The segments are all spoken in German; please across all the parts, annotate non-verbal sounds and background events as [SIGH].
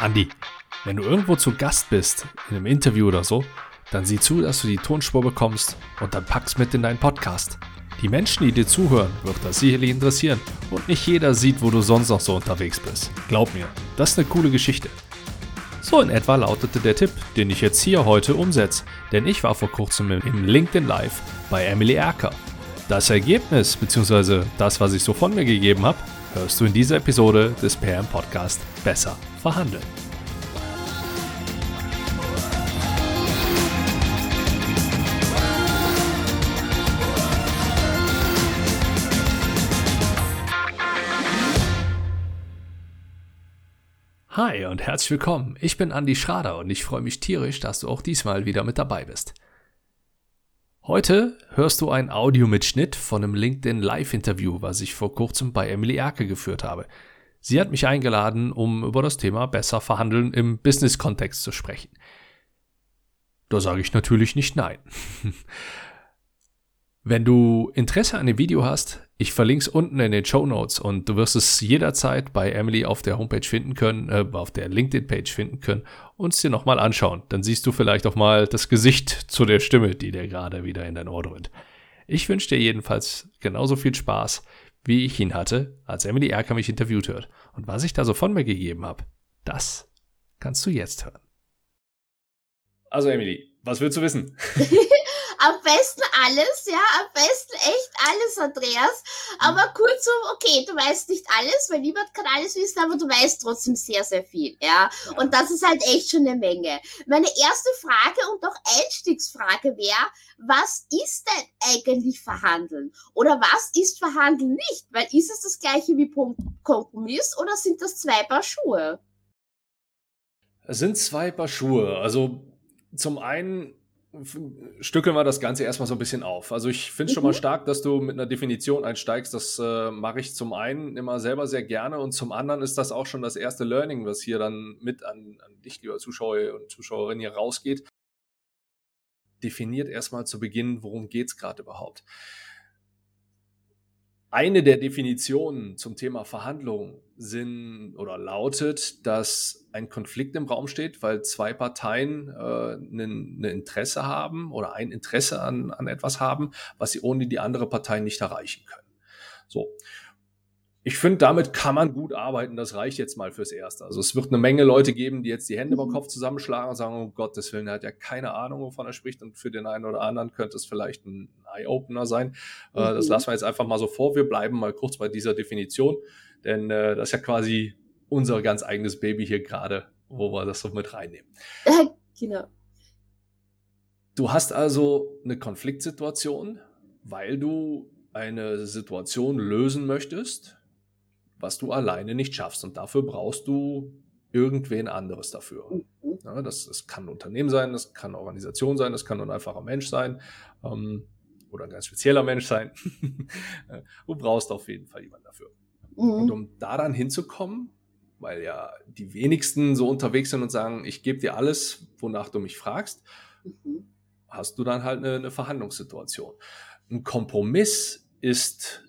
Andi, wenn du irgendwo zu Gast bist, in einem Interview oder so, dann sieh zu, dass du die Tonspur bekommst und dann pack's mit in deinen Podcast. Die Menschen, die dir zuhören, wird das sicherlich interessieren und nicht jeder sieht, wo du sonst noch so unterwegs bist. Glaub mir, das ist eine coole Geschichte. So in etwa lautete der Tipp, den ich jetzt hier heute umsetze, denn ich war vor kurzem im LinkedIn Live bei Emily Erker. Das Ergebnis bzw. das, was ich so von mir gegeben habe, hörst du in dieser Episode des PM Podcast Besser verhandeln. Hi und herzlich willkommen. Ich bin Andi Schrader und ich freue mich tierisch, dass du auch diesmal wieder mit dabei bist. Heute hörst du ein Audiomitschnitt von einem LinkedIn Live-Interview, was ich vor kurzem bei Emily Erke geführt habe. Sie hat mich eingeladen, um über das Thema besser verhandeln im Business-Kontext zu sprechen. Da sage ich natürlich nicht nein. [LAUGHS] Wenn du Interesse an dem Video hast, ich verlinke es unten in den Show Notes und du wirst es jederzeit bei Emily auf der Homepage finden können, äh, auf der LinkedIn-Page finden können und es dir nochmal anschauen. Dann siehst du vielleicht auch mal das Gesicht zu der Stimme, die dir gerade wieder in dein Ohr dröhnt. Ich wünsche dir jedenfalls genauso viel Spaß, wie ich ihn hatte, als Emily Erker mich interviewt hat. Und was ich da so von mir gegeben habe, das kannst du jetzt hören. Also Emily, was willst du wissen? [LAUGHS] am besten alles, ja, am besten echt alles, Andreas. Aber kurzum, okay, du weißt nicht alles, weil niemand kann alles wissen, aber du weißt trotzdem sehr, sehr viel, ja. ja. Und das ist halt echt schon eine Menge. Meine erste Frage und auch Einstiegsfrage wäre, was ist denn eigentlich Verhandeln? Oder was ist Verhandeln nicht? Weil ist es das gleiche wie Kompromiss oder sind das zwei Paar Schuhe? Es sind zwei Paar Schuhe. Also zum einen stückeln wir das Ganze erstmal so ein bisschen auf. Also ich finde es schon mal mhm. stark, dass du mit einer Definition einsteigst. Das äh, mache ich zum einen immer selber sehr gerne und zum anderen ist das auch schon das erste Learning, was hier dann mit an, an dich, lieber Zuschauer und Zuschauerinnen, hier rausgeht. Definiert erstmal zu Beginn, worum geht es gerade überhaupt. Eine der Definitionen zum Thema Verhandlungen sind oder lautet, dass ein Konflikt im Raum steht, weil zwei Parteien äh, ein Interesse haben oder ein Interesse an, an etwas haben, was sie ohne die andere Partei nicht erreichen können. So ich finde, damit kann man gut arbeiten. Das reicht jetzt mal fürs Erste. Also es wird eine Menge Leute geben, die jetzt die Hände über mhm. Kopf zusammenschlagen und sagen, oh Gottes Willen, er hat ja keine Ahnung, wovon er spricht. Und für den einen oder anderen könnte es vielleicht ein Eye-Opener sein. Äh, das mhm. lassen wir jetzt einfach mal so vor. Wir bleiben mal kurz bei dieser Definition. Denn äh, das ist ja quasi unser ganz eigenes Baby hier gerade, wo wir das so mit reinnehmen. [LAUGHS] genau. Du hast also eine Konfliktsituation, weil du eine Situation lösen möchtest, was du alleine nicht schaffst. Und dafür brauchst du irgendwen anderes dafür. Mhm. Ja, das, das kann ein Unternehmen sein, das kann eine Organisation sein, das kann ein einfacher Mensch sein ähm, oder ein ganz spezieller Mensch sein. [LAUGHS] du brauchst auf jeden Fall jemanden dafür. Mhm. Und um da dann hinzukommen, weil ja die wenigsten so unterwegs sind und sagen, ich gebe dir alles, wonach du mich fragst, mhm. hast du dann halt eine, eine Verhandlungssituation. Ein Kompromiss ist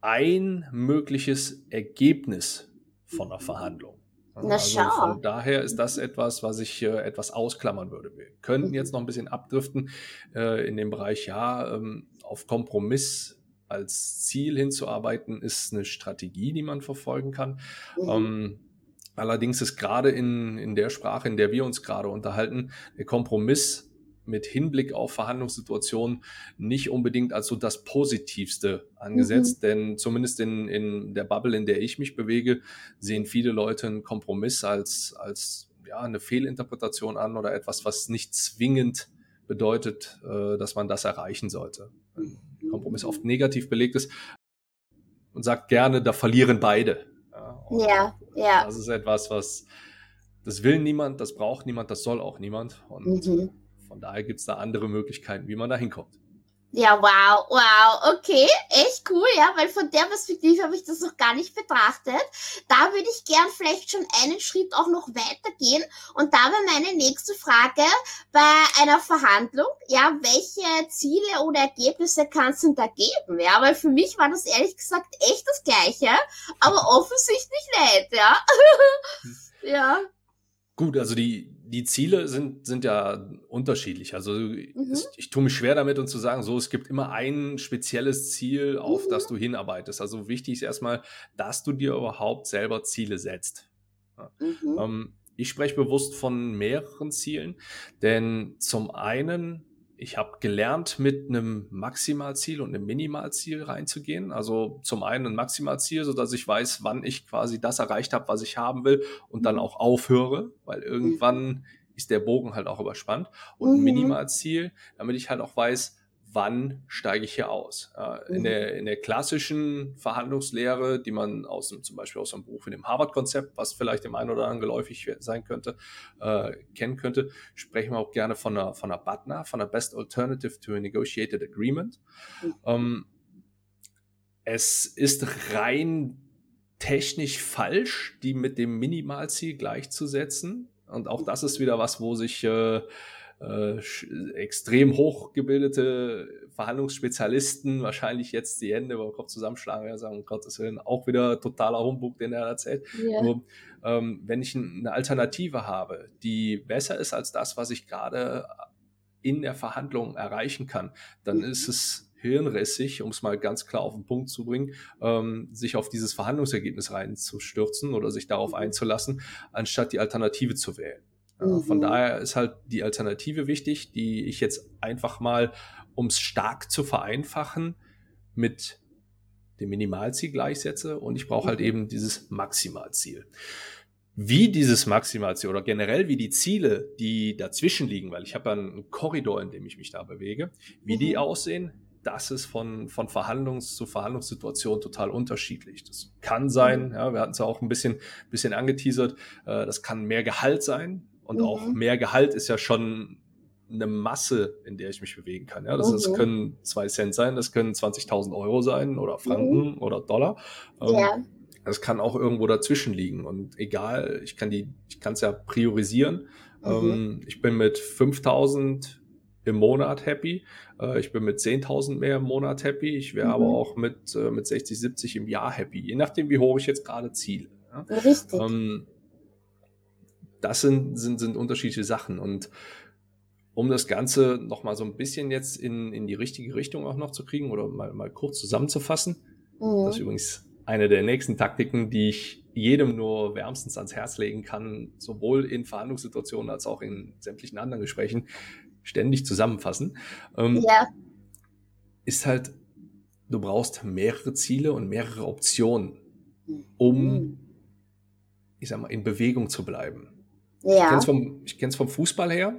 ein mögliches Ergebnis von einer Verhandlung. Na, also von daher ist das etwas, was ich äh, etwas ausklammern würde. Wir könnten jetzt noch ein bisschen abdriften äh, in dem Bereich, ja, ähm, auf Kompromiss als Ziel hinzuarbeiten, ist eine Strategie, die man verfolgen kann. Mhm. Ähm, allerdings ist gerade in, in der Sprache, in der wir uns gerade unterhalten, der Kompromiss mit Hinblick auf Verhandlungssituationen nicht unbedingt als so das Positivste angesetzt, mhm. denn zumindest in, in der Bubble, in der ich mich bewege, sehen viele Leute einen Kompromiss als, als ja, eine Fehlinterpretation an oder etwas, was nicht zwingend bedeutet, äh, dass man das erreichen sollte. Ein Kompromiss oft negativ belegt ist und sagt gerne, da verlieren beide. Ja, ja, ja. Das ist etwas, was das will niemand, das braucht niemand, das soll auch niemand. Und mhm von daher gibt es da andere Möglichkeiten, wie man da hinkommt. Ja, wow, wow, okay, echt cool, ja, weil von der Perspektive habe ich das noch gar nicht betrachtet. Da würde ich gern vielleicht schon einen Schritt auch noch weitergehen und da wäre meine nächste Frage bei einer Verhandlung, ja, welche Ziele oder Ergebnisse kannst du da geben, ja, weil für mich war das ehrlich gesagt echt das Gleiche, aber offensichtlich nicht, ja. [LAUGHS] ja. Gut, also die, die Ziele sind, sind ja unterschiedlich. Also mhm. es, ich tue mich schwer damit und zu sagen, so, es gibt immer ein spezielles Ziel, auf mhm. das du hinarbeitest. Also wichtig ist erstmal, dass du dir überhaupt selber Ziele setzt. Ja. Mhm. Ähm, ich spreche bewusst von mehreren Zielen, denn zum einen ich habe gelernt, mit einem Maximalziel und einem Minimalziel reinzugehen. Also zum einen ein Maximalziel, so dass ich weiß, wann ich quasi das erreicht habe, was ich haben will und dann mhm. auch aufhöre, weil irgendwann ist der Bogen halt auch überspannt. Und ein mhm. Minimalziel, damit ich halt auch weiß, wann steige ich hier aus. Äh, in, mhm. der, in der klassischen Verhandlungslehre, die man aus dem, zum Beispiel aus einem Buch wie dem Harvard-Konzept, was vielleicht dem einen oder anderen geläufig sein könnte, äh, kennen könnte, sprechen wir auch gerne von einer, von einer BATNA, von einer Best Alternative to a Negotiated Agreement. Mhm. Ähm, es ist rein technisch falsch, die mit dem Minimalziel gleichzusetzen. Und auch das ist wieder was, wo sich äh, äh, extrem hochgebildete Verhandlungsspezialisten wahrscheinlich jetzt die Hände über den Kopf zusammenschlagen und sagen, um Gottes Willen, auch wieder totaler Humbug, den er erzählt. Yeah. Nur, ähm, wenn ich eine Alternative habe, die besser ist als das, was ich gerade in der Verhandlung erreichen kann, dann mhm. ist es hirnrissig, um es mal ganz klar auf den Punkt zu bringen, ähm, sich auf dieses Verhandlungsergebnis reinzustürzen oder sich darauf mhm. einzulassen, anstatt die Alternative zu wählen. Mhm. Von daher ist halt die Alternative wichtig, die ich jetzt einfach mal, um es stark zu vereinfachen, mit dem Minimalziel gleichsetze und ich brauche halt mhm. eben dieses Maximalziel. Wie dieses Maximalziel oder generell wie die Ziele, die dazwischen liegen, weil ich habe einen Korridor, in dem ich mich da bewege, wie mhm. die aussehen, das ist von, von Verhandlungs- zu Verhandlungssituation total unterschiedlich. Das kann sein, mhm. ja, wir hatten es ja auch ein bisschen, bisschen angeteasert, äh, das kann mehr Gehalt sein, und mhm. auch mehr Gehalt ist ja schon eine Masse, in der ich mich bewegen kann. Ja, das, mhm. das können zwei Cent sein, das können 20.000 Euro sein oder Franken mhm. oder Dollar. Ähm, ja. Das kann auch irgendwo dazwischen liegen. Und egal, ich kann die, ich kann es ja priorisieren. Mhm. Ähm, ich bin mit 5.000 im Monat happy. Äh, ich bin mit 10.000 mehr im Monat happy. Ich wäre aber mhm. auch mit, äh, mit 60, 70 im Jahr happy. Je nachdem, wie hoch ich jetzt gerade ziele. Richtig. Ähm, das sind, sind, sind unterschiedliche Sachen. Und um das Ganze nochmal so ein bisschen jetzt in, in die richtige Richtung auch noch zu kriegen oder mal, mal kurz zusammenzufassen, mhm. das ist übrigens eine der nächsten Taktiken, die ich jedem nur wärmstens ans Herz legen kann, sowohl in Verhandlungssituationen als auch in sämtlichen anderen Gesprächen, ständig zusammenfassen. Ähm, ja. Ist halt, du brauchst mehrere Ziele und mehrere Optionen, um, mhm. ich sag mal, in Bewegung zu bleiben. Ja. Ich kenne es vom, ich vom Fußball her.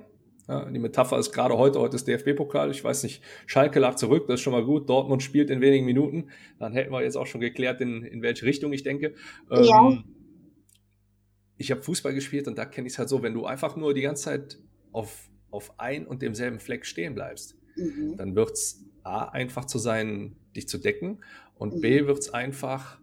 Ja, die Metapher ist gerade heute, heute ist DFB-Pokal. Ich weiß nicht, Schalke lag zurück, das ist schon mal gut. Dortmund spielt in wenigen Minuten. Dann hätten wir jetzt auch schon geklärt, in, in welche Richtung ich denke. Ja. Ähm, ich habe Fußball gespielt und da kenne ich es halt so, wenn du einfach nur die ganze Zeit auf, auf ein und demselben Fleck stehen bleibst, mhm. dann wird es A, einfach zu sein, dich zu decken und mhm. B, wird es einfach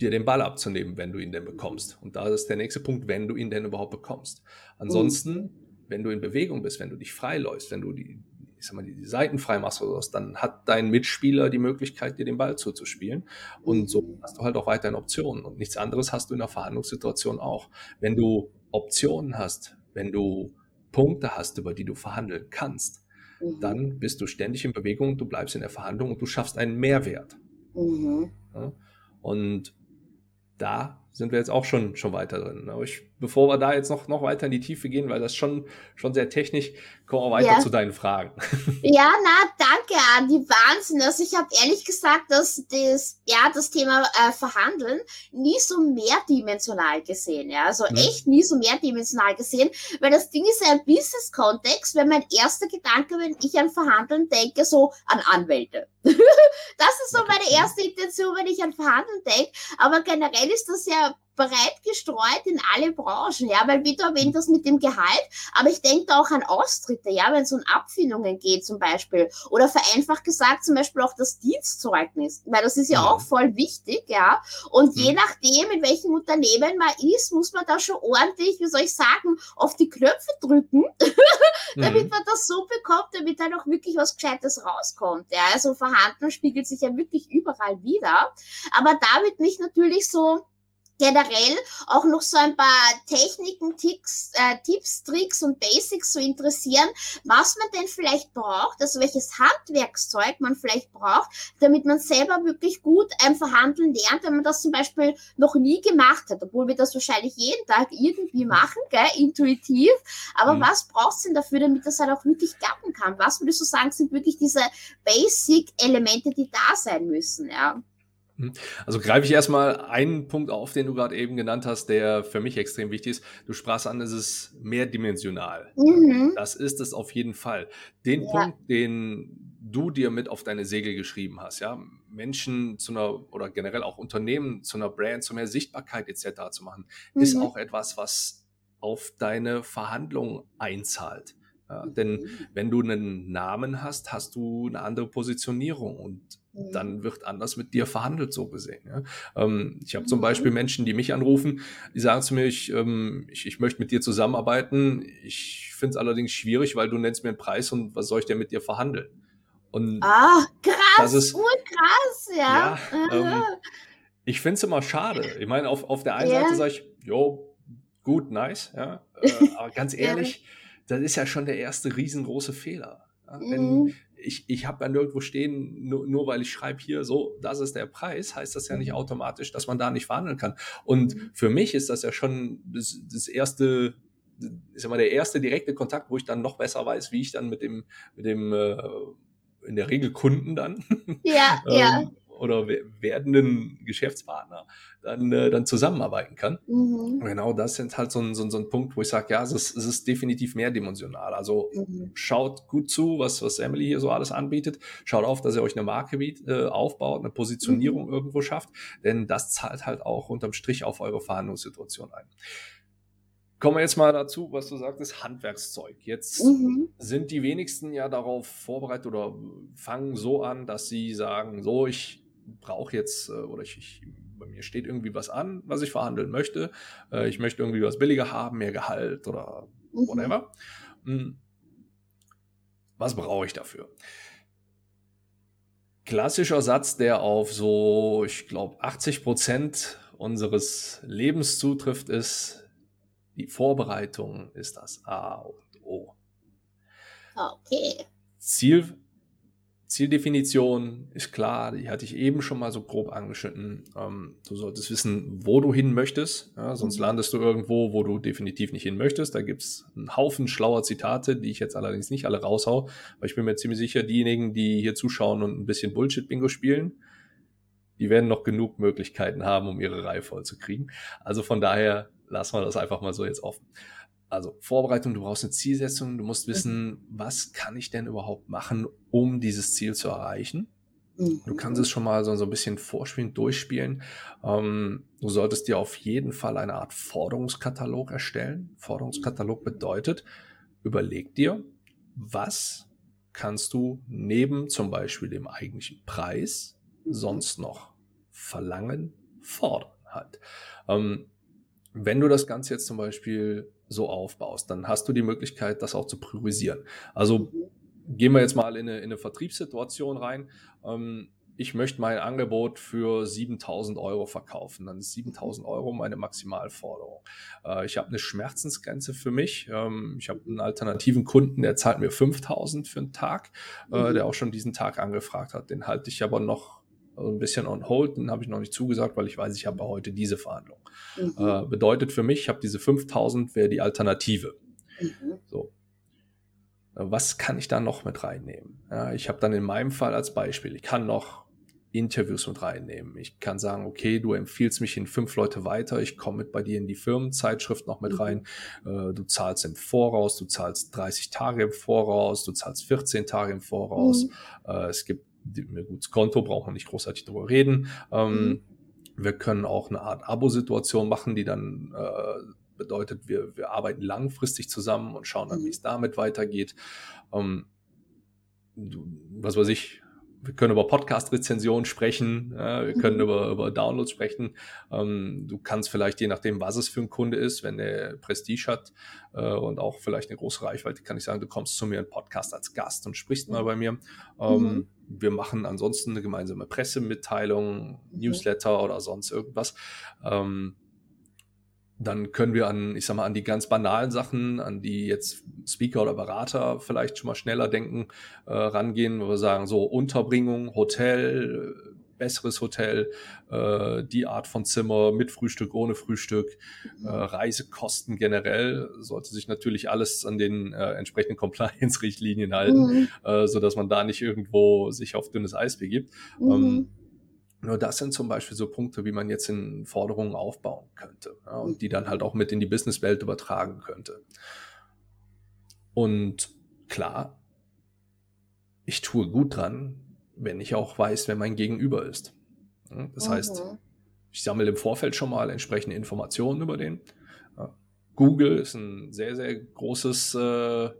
dir den Ball abzunehmen, wenn du ihn denn bekommst. Und da ist der nächste Punkt, wenn du ihn denn überhaupt bekommst. Ansonsten, wenn du in Bewegung bist, wenn du dich freiläufst, wenn du die, ich sag mal, die, Seiten frei machst oder was, dann hat dein Mitspieler die Möglichkeit, dir den Ball zuzuspielen. Und so hast du halt auch weiterhin Optionen. Und nichts anderes hast du in der Verhandlungssituation auch. Wenn du Optionen hast, wenn du Punkte hast, über die du verhandeln kannst, mhm. dann bist du ständig in Bewegung, du bleibst in der Verhandlung und du schaffst einen Mehrwert. Mhm. Ja? Und da sind wir jetzt auch schon, schon weiter drin. Aber ich, bevor wir da jetzt noch, noch weiter in die Tiefe gehen, weil das schon, schon sehr technisch, kommen wir weiter ja. zu deinen Fragen. [LAUGHS] Ja, na, danke, Andi. Wahnsinn. Also ich habe ehrlich gesagt, dass das, ja, das Thema äh, Verhandeln nie so mehrdimensional gesehen. Ja, also hm. echt nie so mehrdimensional gesehen, weil das Ding ist ja ein Business-Kontext, wenn mein erster Gedanke, wenn ich an Verhandeln denke, so an Anwälte. [LAUGHS] das ist so meine erste Intention, wenn ich an Verhandeln denke. Aber generell ist das ja breit gestreut in alle Branchen, ja, weil wie du erwähnt hast mit dem Gehalt, aber ich denke auch an Austritte, ja, wenn es um Abfindungen geht zum Beispiel oder vereinfacht gesagt zum Beispiel auch das Dienstzeugnis, weil das ist ja auch voll wichtig, ja, und je mhm. nachdem, in welchem Unternehmen man ist, muss man da schon ordentlich, wie soll ich sagen, auf die Knöpfe drücken, [LAUGHS] damit mhm. man das so bekommt, damit dann auch wirklich was Gescheites rauskommt, ja, also Verhandeln spiegelt sich ja wirklich überall wieder, aber da wird mich natürlich so generell auch noch so ein paar Techniken, Ticks, äh, Tipps, Tricks und Basics so interessieren, was man denn vielleicht braucht, also welches Handwerkszeug man vielleicht braucht, damit man selber wirklich gut ein Verhandeln lernt, wenn man das zum Beispiel noch nie gemacht hat, obwohl wir das wahrscheinlich jeden Tag irgendwie machen, gell, intuitiv. Aber mhm. was braucht's denn dafür, damit das halt auch wirklich klappen kann? Was würdest du sagen, sind wirklich diese Basic-Elemente, die da sein müssen, ja? Hm. Also greife ich erstmal einen Punkt auf, den du gerade eben genannt hast, der für mich extrem wichtig ist. Du sprachst an, es ist mehrdimensional. Mhm. Das ist es auf jeden Fall. Den ja. Punkt, den du dir mit auf deine Segel geschrieben hast, ja, Menschen zu einer oder generell auch Unternehmen zu einer Brand, zu mehr Sichtbarkeit etc. zu machen, mhm. ist auch etwas, was auf deine Verhandlungen einzahlt. Ja, denn mhm. wenn du einen Namen hast, hast du eine andere Positionierung und mhm. Dann wird anders mit dir verhandelt, so gesehen. Ja. Ähm, ich habe zum mhm. Beispiel Menschen, die mich anrufen, die sagen zu mir, ich, ähm, ich, ich möchte mit dir zusammenarbeiten. Ich finde es allerdings schwierig, weil du nennst mir einen Preis und was soll ich denn mit dir verhandeln? Und ah, krass, das ist, krass, ja. ja ähm, ich finde es immer schade. Ich meine, auf, auf der einen yeah. Seite sage ich, jo, gut, nice, ja. Äh, [LAUGHS] aber ganz ehrlich, das ist ja schon der erste riesengroße Fehler. Ja? Mhm. Ich, ich habe ja nirgendwo stehen, nur, nur weil ich schreibe hier so, das ist der Preis, heißt das ja nicht mhm. automatisch, dass man da nicht verhandeln kann. Und mhm. für mich ist das ja schon das, das erste, ist mal der erste direkte Kontakt, wo ich dann noch besser weiß, wie ich dann mit dem, mit dem äh, in der Regel Kunden dann ja, [LAUGHS] ähm, ja oder werdenden Geschäftspartner dann, äh, dann zusammenarbeiten kann. Mhm. Genau das sind halt so ein, so ein, so ein Punkt, wo ich sage, ja, es ist, es ist definitiv mehrdimensional. Also mhm. schaut gut zu, was, was Emily hier so alles anbietet. Schaut auf, dass ihr euch eine Marke äh, aufbaut, eine Positionierung mhm. irgendwo schafft, denn das zahlt halt auch unterm Strich auf eure Verhandlungssituation ein. Kommen wir jetzt mal dazu, was du sagtest, Handwerkszeug. Jetzt mhm. sind die wenigsten ja darauf vorbereitet oder fangen so an, dass sie sagen, so, ich brauche jetzt äh, oder ich, ich, bei mir steht irgendwie was an, was ich verhandeln möchte. Äh, ich möchte irgendwie was billiger haben, mehr Gehalt oder mhm. whatever. Mhm. Was brauche ich dafür? Klassischer Satz, der auf so, ich glaube, 80 Prozent unseres Lebens zutrifft, ist, die Vorbereitung ist das A und O. Okay. Ziel, Zieldefinition ist klar, die hatte ich eben schon mal so grob angeschnitten. Ähm, du solltest wissen, wo du hin möchtest, ja, sonst mhm. landest du irgendwo, wo du definitiv nicht hin möchtest. Da gibt es einen Haufen schlauer Zitate, die ich jetzt allerdings nicht alle raushau, weil ich bin mir ziemlich sicher, diejenigen, die hier zuschauen und ein bisschen Bullshit-Bingo spielen, die werden noch genug Möglichkeiten haben, um ihre Reihe voll zu kriegen. Also von daher lassen wir das einfach mal so jetzt offen also Vorbereitung, du brauchst eine Zielsetzung, du musst wissen, mhm. was kann ich denn überhaupt machen, um dieses Ziel zu erreichen. Mhm. Du kannst es schon mal so, so ein bisschen vorspielen, durchspielen. Ähm, du solltest dir auf jeden Fall eine Art Forderungskatalog erstellen. Forderungskatalog bedeutet, überleg dir, was kannst du neben zum Beispiel dem eigentlichen Preis mhm. sonst noch verlangen, fordern halt. Ähm, wenn du das Ganze jetzt zum Beispiel so aufbaust, dann hast du die Möglichkeit, das auch zu priorisieren. Also gehen wir jetzt mal in eine, in eine Vertriebssituation rein. Ähm, ich möchte mein Angebot für 7000 Euro verkaufen. Dann ist 7000 Euro meine Maximalforderung. Äh, ich habe eine Schmerzensgrenze für mich. Ähm, ich habe einen alternativen Kunden, der zahlt mir 5000 für einen Tag, äh, mhm. der auch schon diesen Tag angefragt hat. Den halte ich aber noch also ein bisschen on hold, den habe ich noch nicht zugesagt, weil ich weiß, ich habe heute diese Verhandlung. Mhm. Äh, bedeutet für mich, ich habe diese 5000, wäre die Alternative. Mhm. So. Äh, was kann ich da noch mit reinnehmen? Ja, ich habe dann in meinem Fall als Beispiel, ich kann noch Interviews mit reinnehmen. Ich kann sagen, okay, du empfiehlst mich in fünf Leute weiter, ich komme mit bei dir in die Firmenzeitschrift noch mit mhm. rein. Äh, du zahlst im Voraus, du zahlst 30 Tage im Voraus, du zahlst 14 Tage im Voraus. Mhm. Äh, es gibt gut, Konto braucht man nicht großartig drüber reden. Ähm, mhm. Wir können auch eine Art Abo-Situation machen, die dann äh, bedeutet, wir, wir arbeiten langfristig zusammen und schauen dann, mhm. wie es damit weitergeht. Ähm, was weiß ich, wir können über Podcast-Rezensionen sprechen, ja, wir können mhm. über, über Downloads sprechen. Ähm, du kannst vielleicht, je nachdem, was es für ein Kunde ist, wenn der Prestige hat äh, und auch vielleicht eine große Reichweite, kann ich sagen, du kommst zu mir in Podcast als Gast und sprichst mal bei mir. Ähm, mhm wir machen ansonsten eine gemeinsame Pressemitteilung, mhm. Newsletter oder sonst irgendwas. Ähm, dann können wir an, ich sag mal, an die ganz banalen Sachen, an die jetzt Speaker oder Berater vielleicht schon mal schneller denken, äh, rangehen, wo wir sagen, so Unterbringung, Hotel, besseres Hotel, äh, die Art von Zimmer mit Frühstück, ohne Frühstück, äh, Reisekosten generell, sollte sich natürlich alles an den äh, entsprechenden Compliance-Richtlinien halten, mhm. äh, so dass man da nicht irgendwo sich auf dünnes Eis begibt. Mhm. Ähm, nur das sind zum Beispiel so Punkte, wie man jetzt in Forderungen aufbauen könnte ja, und die dann halt auch mit in die Businesswelt übertragen könnte. Und klar, ich tue gut dran, wenn ich auch weiß, wer mein Gegenüber ist. Das mhm. heißt, ich sammle im Vorfeld schon mal entsprechende Informationen über den. Google ist ein sehr, sehr großes äh,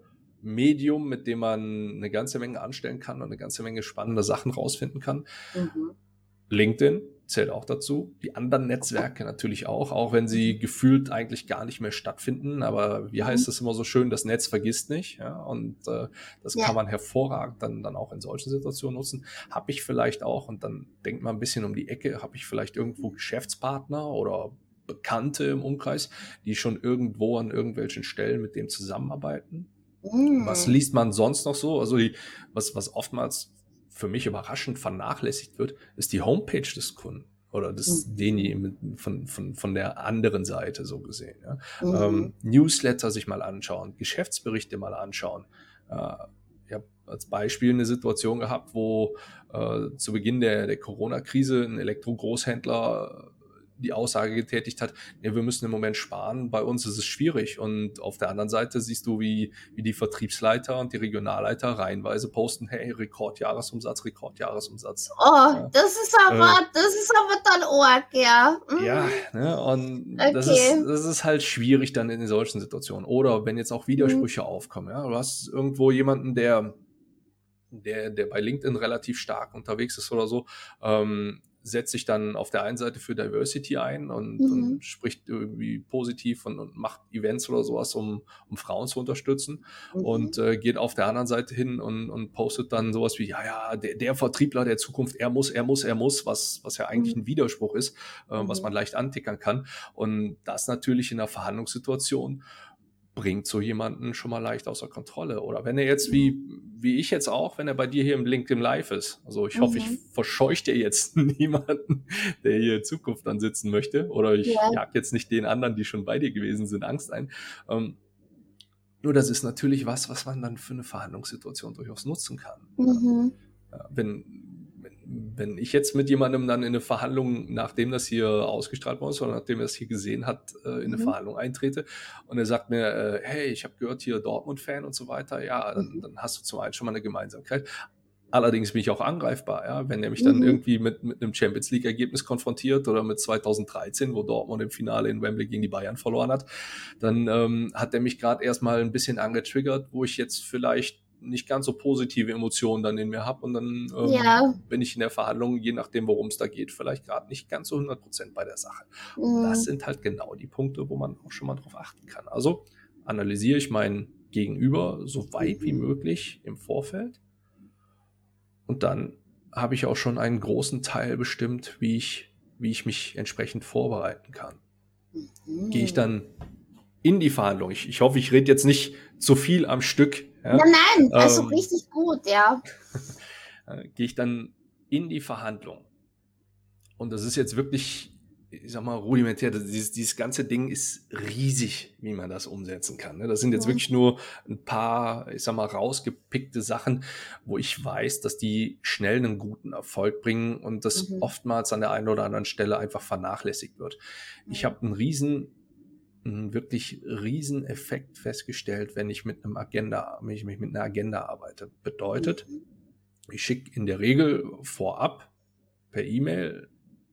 Medium, mit dem man eine ganze Menge anstellen kann und eine ganze Menge spannende Sachen rausfinden kann. Mhm. LinkedIn zählt auch dazu. Die anderen Netzwerke natürlich auch, auch wenn sie gefühlt eigentlich gar nicht mehr stattfinden. Aber wie heißt es immer so schön, das Netz vergisst nicht. Ja? Und äh, das ja. kann man hervorragend dann, dann auch in solchen Situationen nutzen. Habe ich vielleicht auch, und dann denkt man ein bisschen um die Ecke, habe ich vielleicht irgendwo Geschäftspartner oder Bekannte im Umkreis, die schon irgendwo an irgendwelchen Stellen mit dem zusammenarbeiten. Mm. Was liest man sonst noch so? Also die, was, was oftmals für mich überraschend vernachlässigt wird, ist die Homepage des Kunden oder des mhm. den von, von, von der anderen Seite so gesehen. Ja. Mhm. Ähm, Newsletter sich mal anschauen, Geschäftsberichte mal anschauen. Äh, ich habe als Beispiel eine Situation gehabt, wo äh, zu Beginn der, der Corona-Krise ein Elektro-Großhändler die Aussage getätigt hat, ja, wir müssen im Moment sparen, bei uns ist es schwierig. Und auf der anderen Seite siehst du, wie, wie die Vertriebsleiter und die Regionalleiter reihenweise posten, hey, Rekordjahresumsatz, Rekordjahresumsatz. Oh, ja. das ist aber, äh, das ist aber dann Org, ja. Mhm. Ja, ne, und okay. das, ist, das ist halt schwierig dann in solchen Situationen. Oder wenn jetzt auch Widersprüche mhm. aufkommen, ja, du hast irgendwo jemanden, der der, der bei LinkedIn relativ stark unterwegs ist oder so, ähm, setzt sich dann auf der einen Seite für Diversity ein und, mhm. und spricht irgendwie positiv und, und, macht Events oder sowas, um, um Frauen zu unterstützen mhm. und äh, geht auf der anderen Seite hin und, und postet dann sowas wie, ja, ja, der, der Vertriebler der Zukunft, er muss, er muss, er muss, was, was ja eigentlich mhm. ein Widerspruch ist, äh, was mhm. man leicht antickern kann. Und das natürlich in einer Verhandlungssituation bringt so jemanden schon mal leicht außer Kontrolle. Oder wenn er jetzt wie, wie ich jetzt auch, wenn er bei dir hier im LinkedIn Live ist. Also ich mhm. hoffe, ich mhm. verscheuche dir jetzt [LAUGHS] niemanden, der hier in Zukunft dann sitzen möchte. Oder ich ja. jag jetzt nicht den anderen, die schon bei dir gewesen sind, Angst ein. Ähm, nur das ist natürlich was, was man dann für eine Verhandlungssituation durchaus nutzen kann. Mhm. Ja, wenn, wenn ich jetzt mit jemandem dann in eine Verhandlung, nachdem das hier ausgestrahlt worden ist oder nachdem er es hier gesehen hat, äh, in eine mhm. Verhandlung eintrete und er sagt mir, äh, hey, ich habe gehört hier Dortmund-Fan und so weiter, ja, dann, mhm. dann, hast du zum einen schon mal eine Gemeinsamkeit. Allerdings bin ich auch angreifbar, ja, wenn er mich dann mhm. irgendwie mit, mit einem Champions League-Ergebnis konfrontiert oder mit 2013, wo Dortmund im Finale in Wembley gegen die Bayern verloren hat, dann ähm, hat er mich gerade erstmal ein bisschen angetriggert, wo ich jetzt vielleicht nicht ganz so positive Emotionen dann in mir habe und dann ähm, ja. bin ich in der Verhandlung, je nachdem, worum es da geht, vielleicht gerade nicht ganz so 100 Prozent bei der Sache. Mhm. Und das sind halt genau die Punkte, wo man auch schon mal drauf achten kann. Also analysiere ich mein Gegenüber so weit wie möglich im Vorfeld und dann habe ich auch schon einen großen Teil bestimmt, wie ich, wie ich mich entsprechend vorbereiten kann. Mhm. Gehe ich dann in die Verhandlung. Ich, ich hoffe, ich rede jetzt nicht zu viel am Stück ja? Nein, nein, also ähm, richtig gut, ja. [LAUGHS] Gehe ich dann in die Verhandlung. Und das ist jetzt wirklich, ich sag mal, rudimentär. Dieses, dieses ganze Ding ist riesig, wie man das umsetzen kann. Ne? Das sind jetzt ja. wirklich nur ein paar, ich sag mal, rausgepickte Sachen, wo ich weiß, dass die schnell einen guten Erfolg bringen und das mhm. oftmals an der einen oder anderen Stelle einfach vernachlässigt wird. Ich habe einen riesen wirklich riesen Effekt festgestellt, wenn ich mit einem Agenda, wenn ich mich mit einer Agenda arbeite. Bedeutet, ich schicke in der Regel vorab per E-Mail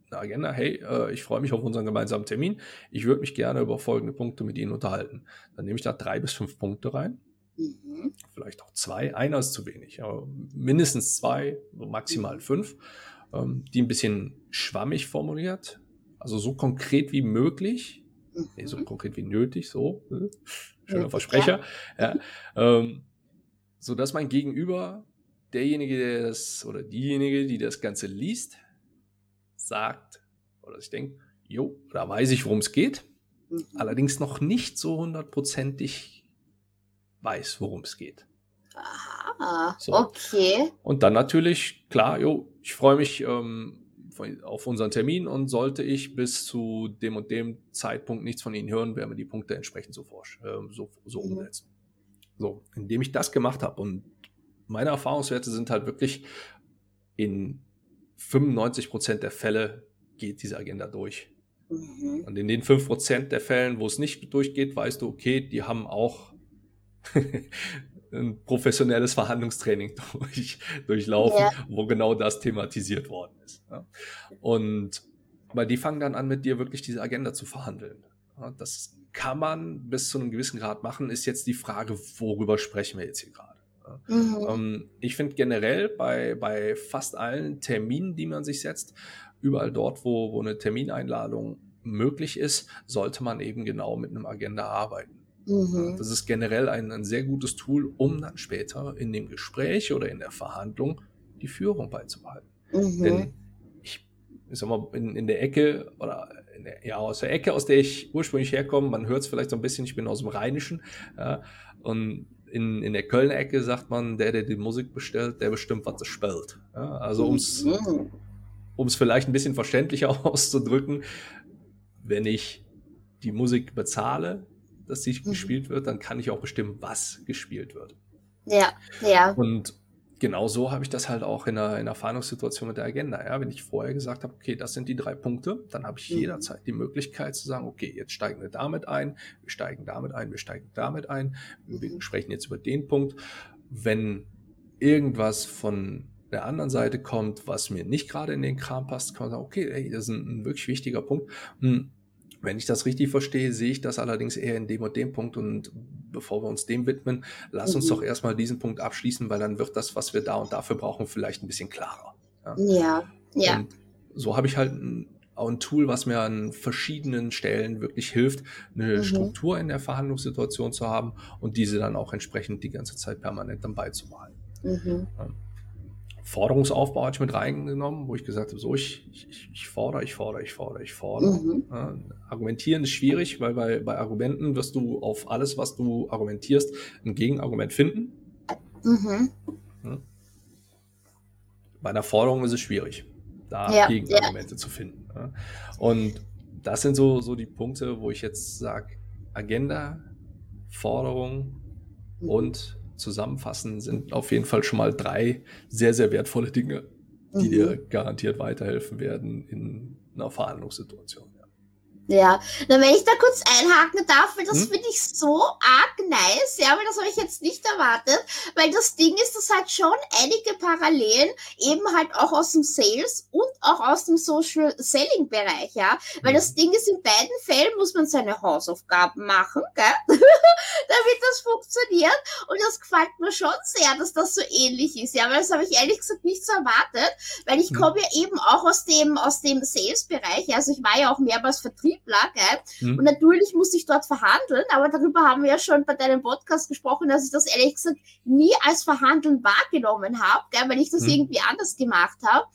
eine Agenda, hey, äh, ich freue mich auf unseren gemeinsamen Termin. Ich würde mich gerne über folgende Punkte mit Ihnen unterhalten. Dann nehme ich da drei bis fünf Punkte rein. Mhm. Vielleicht auch zwei. Einer ist zu wenig, aber mindestens zwei, maximal fünf, ähm, die ein bisschen schwammig formuliert, also so konkret wie möglich mhm. so konkret wie nötig, so, ne? schöner Versprecher, ja. ja ähm, so dass mein Gegenüber, derjenige, der das, oder diejenige, die das Ganze liest, sagt, oder ich denke, jo, da weiß ich, worum es geht, mhm. allerdings noch nicht so hundertprozentig weiß, worum es geht. Aha, so. okay. Und dann natürlich, klar, jo, ich freue mich ähm, auf unseren Termin und sollte ich bis zu dem und dem Zeitpunkt nichts von Ihnen hören, werden wir die Punkte entsprechend so, äh, so, so mhm. umsetzen. So, indem ich das gemacht habe und meine Erfahrungswerte sind halt wirklich in 95 Prozent der Fälle geht diese Agenda durch. Mhm. Und in den 5 Prozent der Fällen, wo es nicht durchgeht, weißt du, okay, die haben auch [LAUGHS] ein professionelles Verhandlungstraining [LAUGHS] durch, durchlaufen, ja. wo genau das thematisiert worden ist. Ja. Und weil die fangen dann an, mit dir wirklich diese Agenda zu verhandeln. Ja, das kann man bis zu einem gewissen Grad machen, ist jetzt die Frage, worüber sprechen wir jetzt hier gerade. Mhm. Ähm, ich finde generell bei, bei fast allen Terminen, die man sich setzt, überall dort, wo, wo eine Termineinladung möglich ist, sollte man eben genau mit einem Agenda arbeiten. Mhm. Das ist generell ein, ein sehr gutes Tool, um dann später in dem Gespräch oder in der Verhandlung die Führung beizubehalten. Mhm. Denn ich, ich sag mal, in, in der Ecke oder der, ja, aus der Ecke, aus der ich ursprünglich herkomme, man hört es vielleicht so ein bisschen, ich bin aus dem Rheinischen, ja, und in, in der Kölner Ecke sagt man, der, der die Musik bestellt, der bestimmt, was es spielt. Ja, also um es mhm. vielleicht ein bisschen verständlicher [LAUGHS] auszudrücken, wenn ich die Musik bezahle, dass sie mhm. gespielt wird, dann kann ich auch bestimmen, was gespielt wird. Ja, ja. Und genau so habe ich das halt auch in einer, in einer Fahndungssituation mit der Agenda. Ja, wenn ich vorher gesagt habe, okay, das sind die drei Punkte, dann habe ich mhm. jederzeit die Möglichkeit zu sagen, okay, jetzt steigen wir damit ein, wir steigen damit ein, wir steigen damit ein, wir mhm. sprechen jetzt über den Punkt. Wenn irgendwas von der anderen Seite kommt, was mir nicht gerade in den Kram passt, kann man sagen, okay, ey, das ist ein, ein wirklich wichtiger Punkt. Hm, wenn ich das richtig verstehe, sehe ich das allerdings eher in dem und dem Punkt. Und bevor wir uns dem widmen, lass uns mhm. doch erstmal diesen Punkt abschließen, weil dann wird das, was wir da und dafür brauchen, vielleicht ein bisschen klarer. Ja, ja. Und so habe ich halt ein, auch ein Tool, was mir an verschiedenen Stellen wirklich hilft, eine mhm. Struktur in der Verhandlungssituation zu haben und diese dann auch entsprechend die ganze Zeit permanent dann beizubehalten. Mhm. Ja. Forderungsaufbau hatte ich mit reingenommen, wo ich gesagt habe, so, ich, ich, ich fordere, ich fordere, ich fordere, ich fordere. Mhm. Ja, argumentieren ist schwierig, weil bei, bei Argumenten wirst du auf alles, was du argumentierst, ein Gegenargument finden. Mhm. Ja. Bei einer Forderung ist es schwierig, da ja, Gegenargumente zu finden. Und das sind so, so die Punkte, wo ich jetzt sage, Agenda, Forderung mhm. und zusammenfassen, sind auf jeden Fall schon mal drei sehr, sehr wertvolle Dinge, die mhm. dir garantiert weiterhelfen werden in einer Verhandlungssituation. Ja, dann wenn ich da kurz einhaken darf, weil das hm? finde ich so arg nice, ja, weil das habe ich jetzt nicht erwartet, weil das Ding ist, das hat schon einige Parallelen, eben halt auch aus dem Sales und auch aus dem Social Selling Bereich, ja, weil das mhm. Ding ist, in beiden Fällen muss man seine Hausaufgaben machen, gell, [LAUGHS] damit das funktioniert und das gefällt mir schon sehr, dass das so ähnlich ist, ja, weil das habe ich ehrlich gesagt nicht so erwartet, weil ich hm. komme ja eben auch aus dem, aus dem Sales Bereich, also ich war ja auch mehrmals Vertrieb Vertriebler, gell? Mhm. Und natürlich musste ich dort verhandeln, aber darüber haben wir ja schon bei deinem Podcast gesprochen, dass ich das ehrlich gesagt nie als Verhandeln wahrgenommen habe, gell? Weil ich das mhm. irgendwie anders gemacht habe.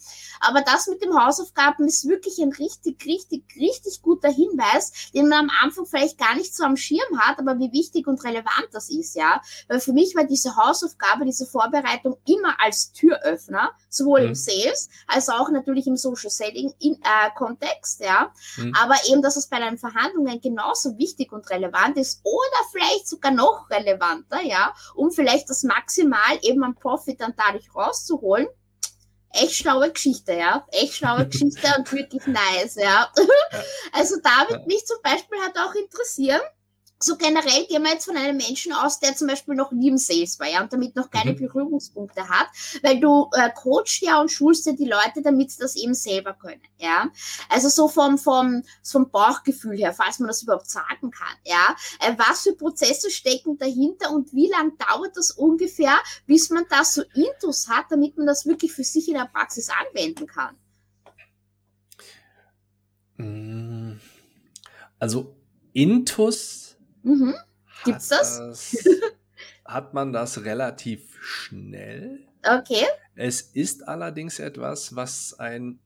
Aber das mit dem Hausaufgaben ist wirklich ein richtig, richtig, richtig guter Hinweis, den man am Anfang vielleicht gar nicht so am Schirm hat, aber wie wichtig und relevant das ist, ja. Weil für mich war diese Hausaufgabe, diese Vorbereitung immer als Türöffner, sowohl mhm. im Sales als auch natürlich im Social Selling in, äh, Kontext, ja. Mhm. Aber eben das dass es bei den Verhandlungen genauso wichtig und relevant ist oder vielleicht sogar noch relevanter, ja, um vielleicht das maximal eben am Profit dann dadurch rauszuholen. Echt schlaue Geschichte, ja. Echt schlaue Geschichte und wirklich nice, ja. [LAUGHS] Also da wird mich zum Beispiel halt auch interessieren, so generell gehen wir jetzt von einem Menschen aus, der zum Beispiel noch nie im Sales war, ja, und damit noch keine mhm. Berührungspunkte hat, weil du äh, coachst ja und schulst ja die Leute, damit sie das eben selber können, ja. Also so vom, vom, vom Bauchgefühl her, falls man das überhaupt sagen kann, ja. Äh, was für Prozesse stecken dahinter und wie lang dauert das ungefähr, bis man das so intus hat, damit man das wirklich für sich in der Praxis anwenden kann? Mm, also Intus Mhm. Gibt's das? das [LAUGHS] hat man das relativ schnell. Okay. Es ist allerdings etwas, was ein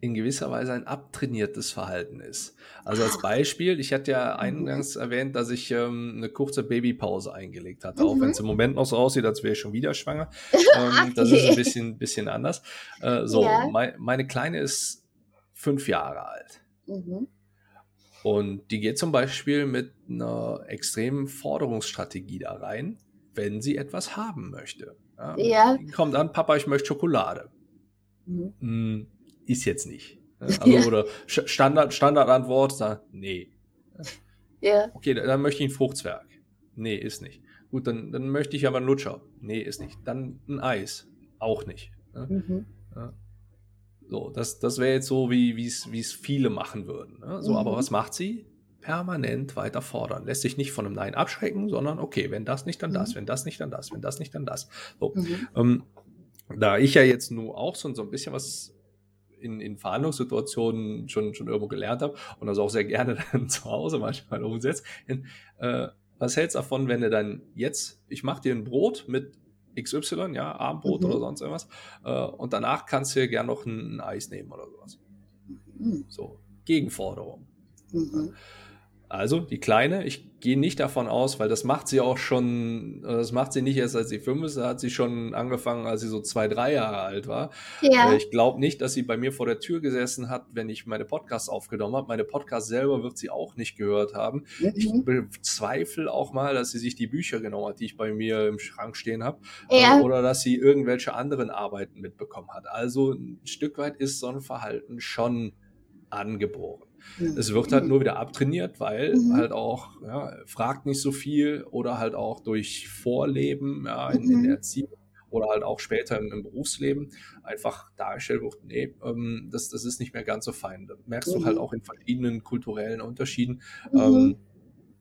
in gewisser Weise ein abtrainiertes Verhalten ist. Also als Beispiel, ich hatte ja eingangs erwähnt, dass ich ähm, eine kurze Babypause eingelegt hatte, auch wenn es im Moment noch so aussieht, als wäre ich schon wieder schwanger. [LAUGHS] Ähm, das ist ein bisschen, bisschen anders. Äh, so, ja. mein, meine Kleine ist fünf Jahre alt. Mhm. Und die geht zum Beispiel mit einer extremen Forderungsstrategie da rein, wenn sie etwas haben möchte. Ja, ja. Kommt an, Papa, ich möchte Schokolade. Mhm. Hm, ist jetzt nicht. [LAUGHS] Also, ja. Oder Standard, Standardantwort, sagt, nee. Ja. Okay, dann möchte ich ein Fruchtzwerg. Nee, ist nicht. Gut, dann, dann möchte ich aber einen Lutscher. Nee, ist nicht. Dann ein Eis. Auch nicht. Mhm. Ja. So, das, das wäre jetzt so, wie es viele machen würden. Ne? So, mhm. aber was macht sie? Permanent weiter fordern. Lässt sich nicht von einem Nein abschrecken, sondern okay, wenn das nicht, dann das, mhm. wenn das nicht, dann das, wenn das nicht, dann das. So, mhm. ähm, da ich ja jetzt nur auch so, so ein bisschen was in, in Verhandlungssituationen schon, schon irgendwo gelernt habe und das auch sehr gerne [LAUGHS] dann zu Hause manchmal umsetzt. Äh, was hältst du davon, wenn du dann jetzt, ich mache dir ein Brot mit XY, ja, Abendbrot mhm. oder sonst irgendwas, äh, und danach kannst du dir gern noch ein, Eis nehmen oder sowas. Mhm. So, Gegenforderung. Mhm. Also die Kleine, ich gehe nicht davon aus, weil das macht sie auch schon, äh, das macht sie nicht erst, als sie fünf ist, da hat sie schon angefangen, als sie so zwei, drei Jahre alt war. Ja. Äh, ich glaube nicht, dass sie bei mir vor der Tür gesessen hat, wenn ich meine Podcasts aufgenommen habe. Meine Podcasts selber wird sie auch nicht gehört haben. Mhm. Ich bezweifle auch mal, dass sie sich die Bücher genommen hat, die ich bei mir im Schrank stehen habe. Ja. Äh, oder dass sie irgendwelche anderen Arbeiten mitbekommen hat. Also ein Stück weit ist so ein Verhalten schon angeboren. Mhm. Es wird halt nur wieder abtrainiert, weil mhm. halt auch, ja, fragt nicht so viel oder halt auch durch Vorleben ja, in, mhm. in der Erziehung oder halt auch später im, im Berufsleben einfach dargestellt wird, nee, ähm, das, das ist nicht mehr ganz so fein. Das merkst du halt mhm. auch in verschiedenen kulturellen Unterschieden. Mhm. Ähm,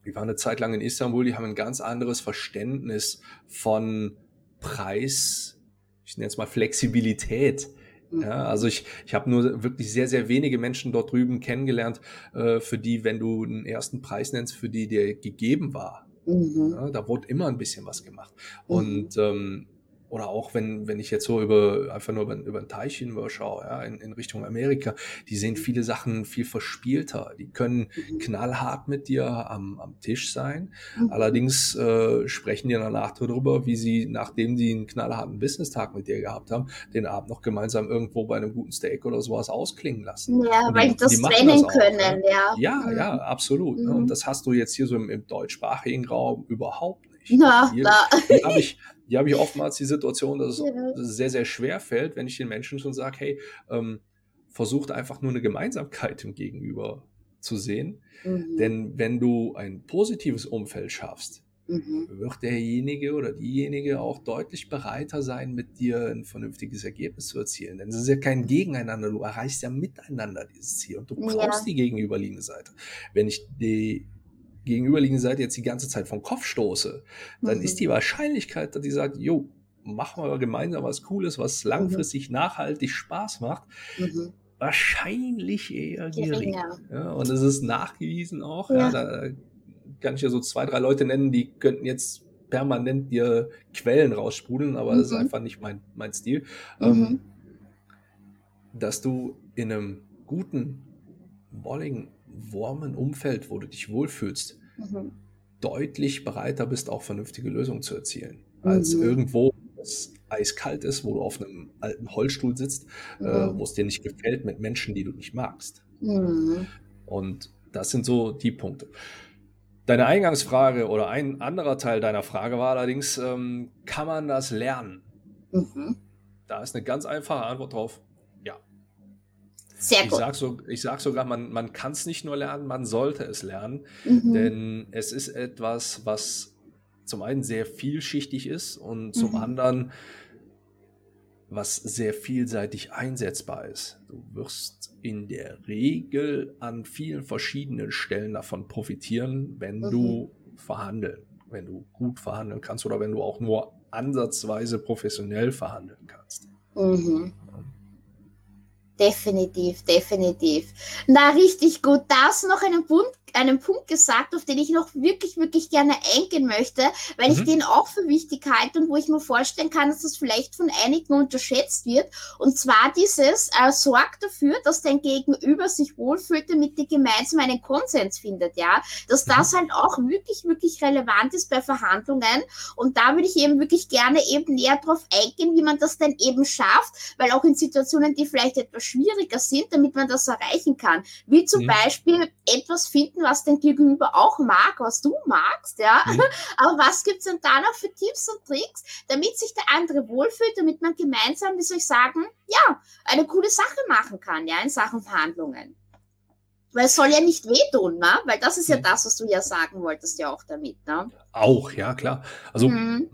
ich war eine Zeit lang in Istanbul, die haben ein ganz anderes Verständnis von Preis, ich nenne es mal Flexibilität ja, mhm. also ich, ich habe nur wirklich sehr, sehr wenige Menschen dort drüben kennengelernt, äh, für die, wenn du einen ersten Preis nennst, für die der gegeben war. Mhm. Ja, da wurde immer ein bisschen was gemacht. Mhm. Und ähm, oder auch wenn, wenn ich jetzt so über, einfach nur über, über den Teich hinüber schaue, ja, in, in Richtung Amerika, die sehen viele Sachen viel verspielter. Die können mhm. knallhart mit dir am, am Tisch sein. Mhm. Allerdings äh, sprechen die danach darüber, wie sie, nachdem sie einen knallharten Business-Tag mit dir gehabt haben, den Abend noch gemeinsam irgendwo bei einem guten Steak oder sowas ausklingen lassen. Ja, weil die, das trennen können, ja. Ja, mhm. ja, absolut. Ne? Mhm. Und das hast du jetzt hier so im, im deutschsprachigen Raum überhaupt nicht. Na, hier, da. hier habe ich, [LAUGHS] hier habe ich oftmals die Situation, dass es, ja. sehr, sehr schwer fällt, wenn ich den Menschen schon sage, hey, ähm, versucht einfach nur eine Gemeinsamkeit im Gegenüber zu sehen. Mhm. Denn wenn du ein positives Umfeld schaffst, mhm. wird derjenige oder diejenige auch deutlich bereiter sein, mit dir ein vernünftiges Ergebnis zu erzielen. Denn es ist ja kein Gegeneinander, du erreichst ja miteinander dieses Ziel und du brauchst ja. die gegenüberliegende Seite. Wenn ich die gegenüberliegende Seite jetzt die ganze Zeit vom Kopf stoße, dann mhm. ist die Wahrscheinlichkeit, dass die sagt, jo, machen wir gemeinsam was Cooles, was mhm. langfristig mhm. nachhaltig Spaß macht, mhm. wahrscheinlich eher gering. Ja, und es ist nachgewiesen auch, ja. ja. da kann ich ja so zwei, drei Leute nennen, die könnten jetzt permanent dir Quellen raussprudeln, aber das ist mhm. einfach nicht mein, mein Stil. Ähm, mhm. dass du in einem guten, bolligen, warmen Umfeld, wo du dich wohlfühlst, mhm. deutlich bereiter bist, auch vernünftige Lösungen zu erzielen. Als mhm. irgendwo es eiskalt ist, wo du auf einem alten Holzstuhl sitzt, äh, mhm. äh, wo es dir nicht gefällt mit Menschen, die du nicht magst. Mhm. Und das sind so die Punkte. Deine Eingangsfrage oder ein anderer Teil deiner Frage war allerdings, ähm, kann man das lernen? Mhm. Da ist eine ganz einfache Antwort drauf. Sehr gut. Ich sage so, sag sogar, man, man kann es nicht nur lernen, man sollte es lernen. Mhm. Denn es ist etwas, was zum einen sehr vielschichtig ist und zum mhm. anderen was sehr vielseitig einsetzbar ist. Du wirst in der Regel an vielen verschiedenen Stellen davon profitieren, wenn mhm. du verhandeln, wenn du gut verhandeln kannst oder wenn du auch nur ansatzweise professionell verhandeln kannst. Mhm. Definitiv, definitiv. Na, richtig gut. Da hast du noch einen Punkt einen Punkt gesagt, auf den ich noch wirklich, wirklich gerne eingehen möchte, weil mhm. ich den auch für wichtig halte und wo ich mir vorstellen kann, dass das vielleicht von einigen unterschätzt wird. Und zwar dieses, äh, sorgt dafür, dass dein Gegenüber sich wohlfühlt, damit ihr gemeinsam einen Konsens findet, ja. Dass mhm. das halt auch wirklich, wirklich relevant ist bei Verhandlungen. Und da würde ich eben wirklich gerne eben näher drauf eingehen, wie man das denn eben schafft, weil auch in Situationen, die vielleicht etwas schwieriger sind, damit man das erreichen kann. Wie zum mhm. Beispiel etwas finden, was dein Gegenüber auch mag, was du magst, ja. Mhm. [LAUGHS] Aber was gibt's denn da noch für Tipps und Tricks, damit sich der andere wohlfühlt, damit man gemeinsam, wie soll ich sagen, ja, eine coole Sache machen kann, ja, in Sachen Verhandlungen. Weil es soll ja nicht wehtun, ne? Weil das ist ja mhm. das, was du ja sagen wolltest, ja auch damit, ne? Auch, ja, klar. Also mhm.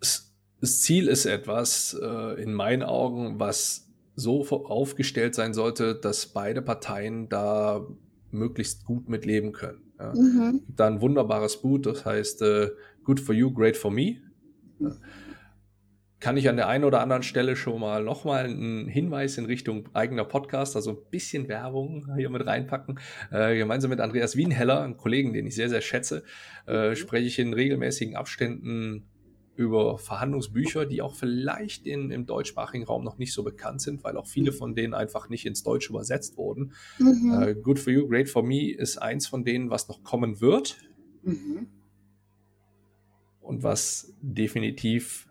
das Ziel ist etwas, äh, in meinen Augen, was so aufgestellt sein sollte, dass beide Parteien da möglichst gut mitleben können. Ja. Mhm. Da ein wunderbares Boot, das heißt äh, Good for you, great for me. Ja. Kann ich an der einen oder anderen Stelle schon mal nochmal einen Hinweis in Richtung eigener Podcast, also ein bisschen Werbung hier mit reinpacken. Äh, gemeinsam mit Andreas Wienheller, einem Kollegen, den ich sehr, sehr schätze, äh, mhm. spreche ich in regelmäßigen Abständen über Verhandlungsbücher, die auch vielleicht in, im deutschsprachigen Raum noch nicht so bekannt sind, weil auch viele von denen einfach nicht ins Deutsche übersetzt wurden. Mhm. Äh, Good for You, Great for Me ist eins von denen, was noch kommen wird. Mhm. Und was definitiv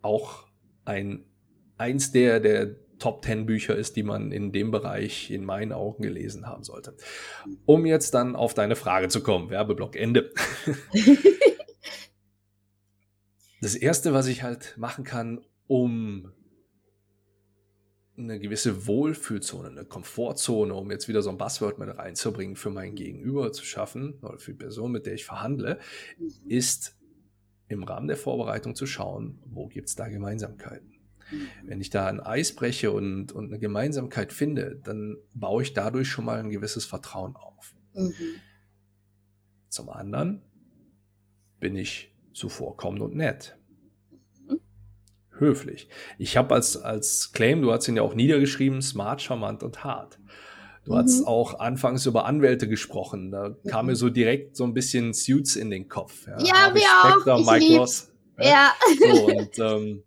auch ein, eins der, der Top 10 Bücher ist, die man in dem Bereich in meinen Augen gelesen haben sollte. Um jetzt dann auf deine Frage zu kommen, Werbeblock Ende. [LAUGHS] das erste, was ich halt machen kann, um eine gewisse Wohlfühlzone, eine Komfortzone, um jetzt wieder so ein Buzzword mit reinzubringen, für mein Gegenüber zu schaffen oder für die Person, mit der ich verhandle, mhm. ist im Rahmen der Vorbereitung zu schauen, wo gibt es da Gemeinsamkeiten. Mhm. Wenn ich da ein Eis breche und, und eine Gemeinsamkeit finde, dann baue ich dadurch schon mal ein gewisses Vertrauen auf. Mhm. Zum anderen bin ich zuvorkommend und nett. Höflich. Ich habe als, als Claim, du hast ihn ja auch niedergeschrieben, smart, charmant und hart. Du mhm. hast auch anfangs über Anwälte gesprochen. Da mhm. kam mir so direkt so ein bisschen Suits in den Kopf. Ja, ja wir auch. Ich Mike Ross. Ja. ja. So, und ähm,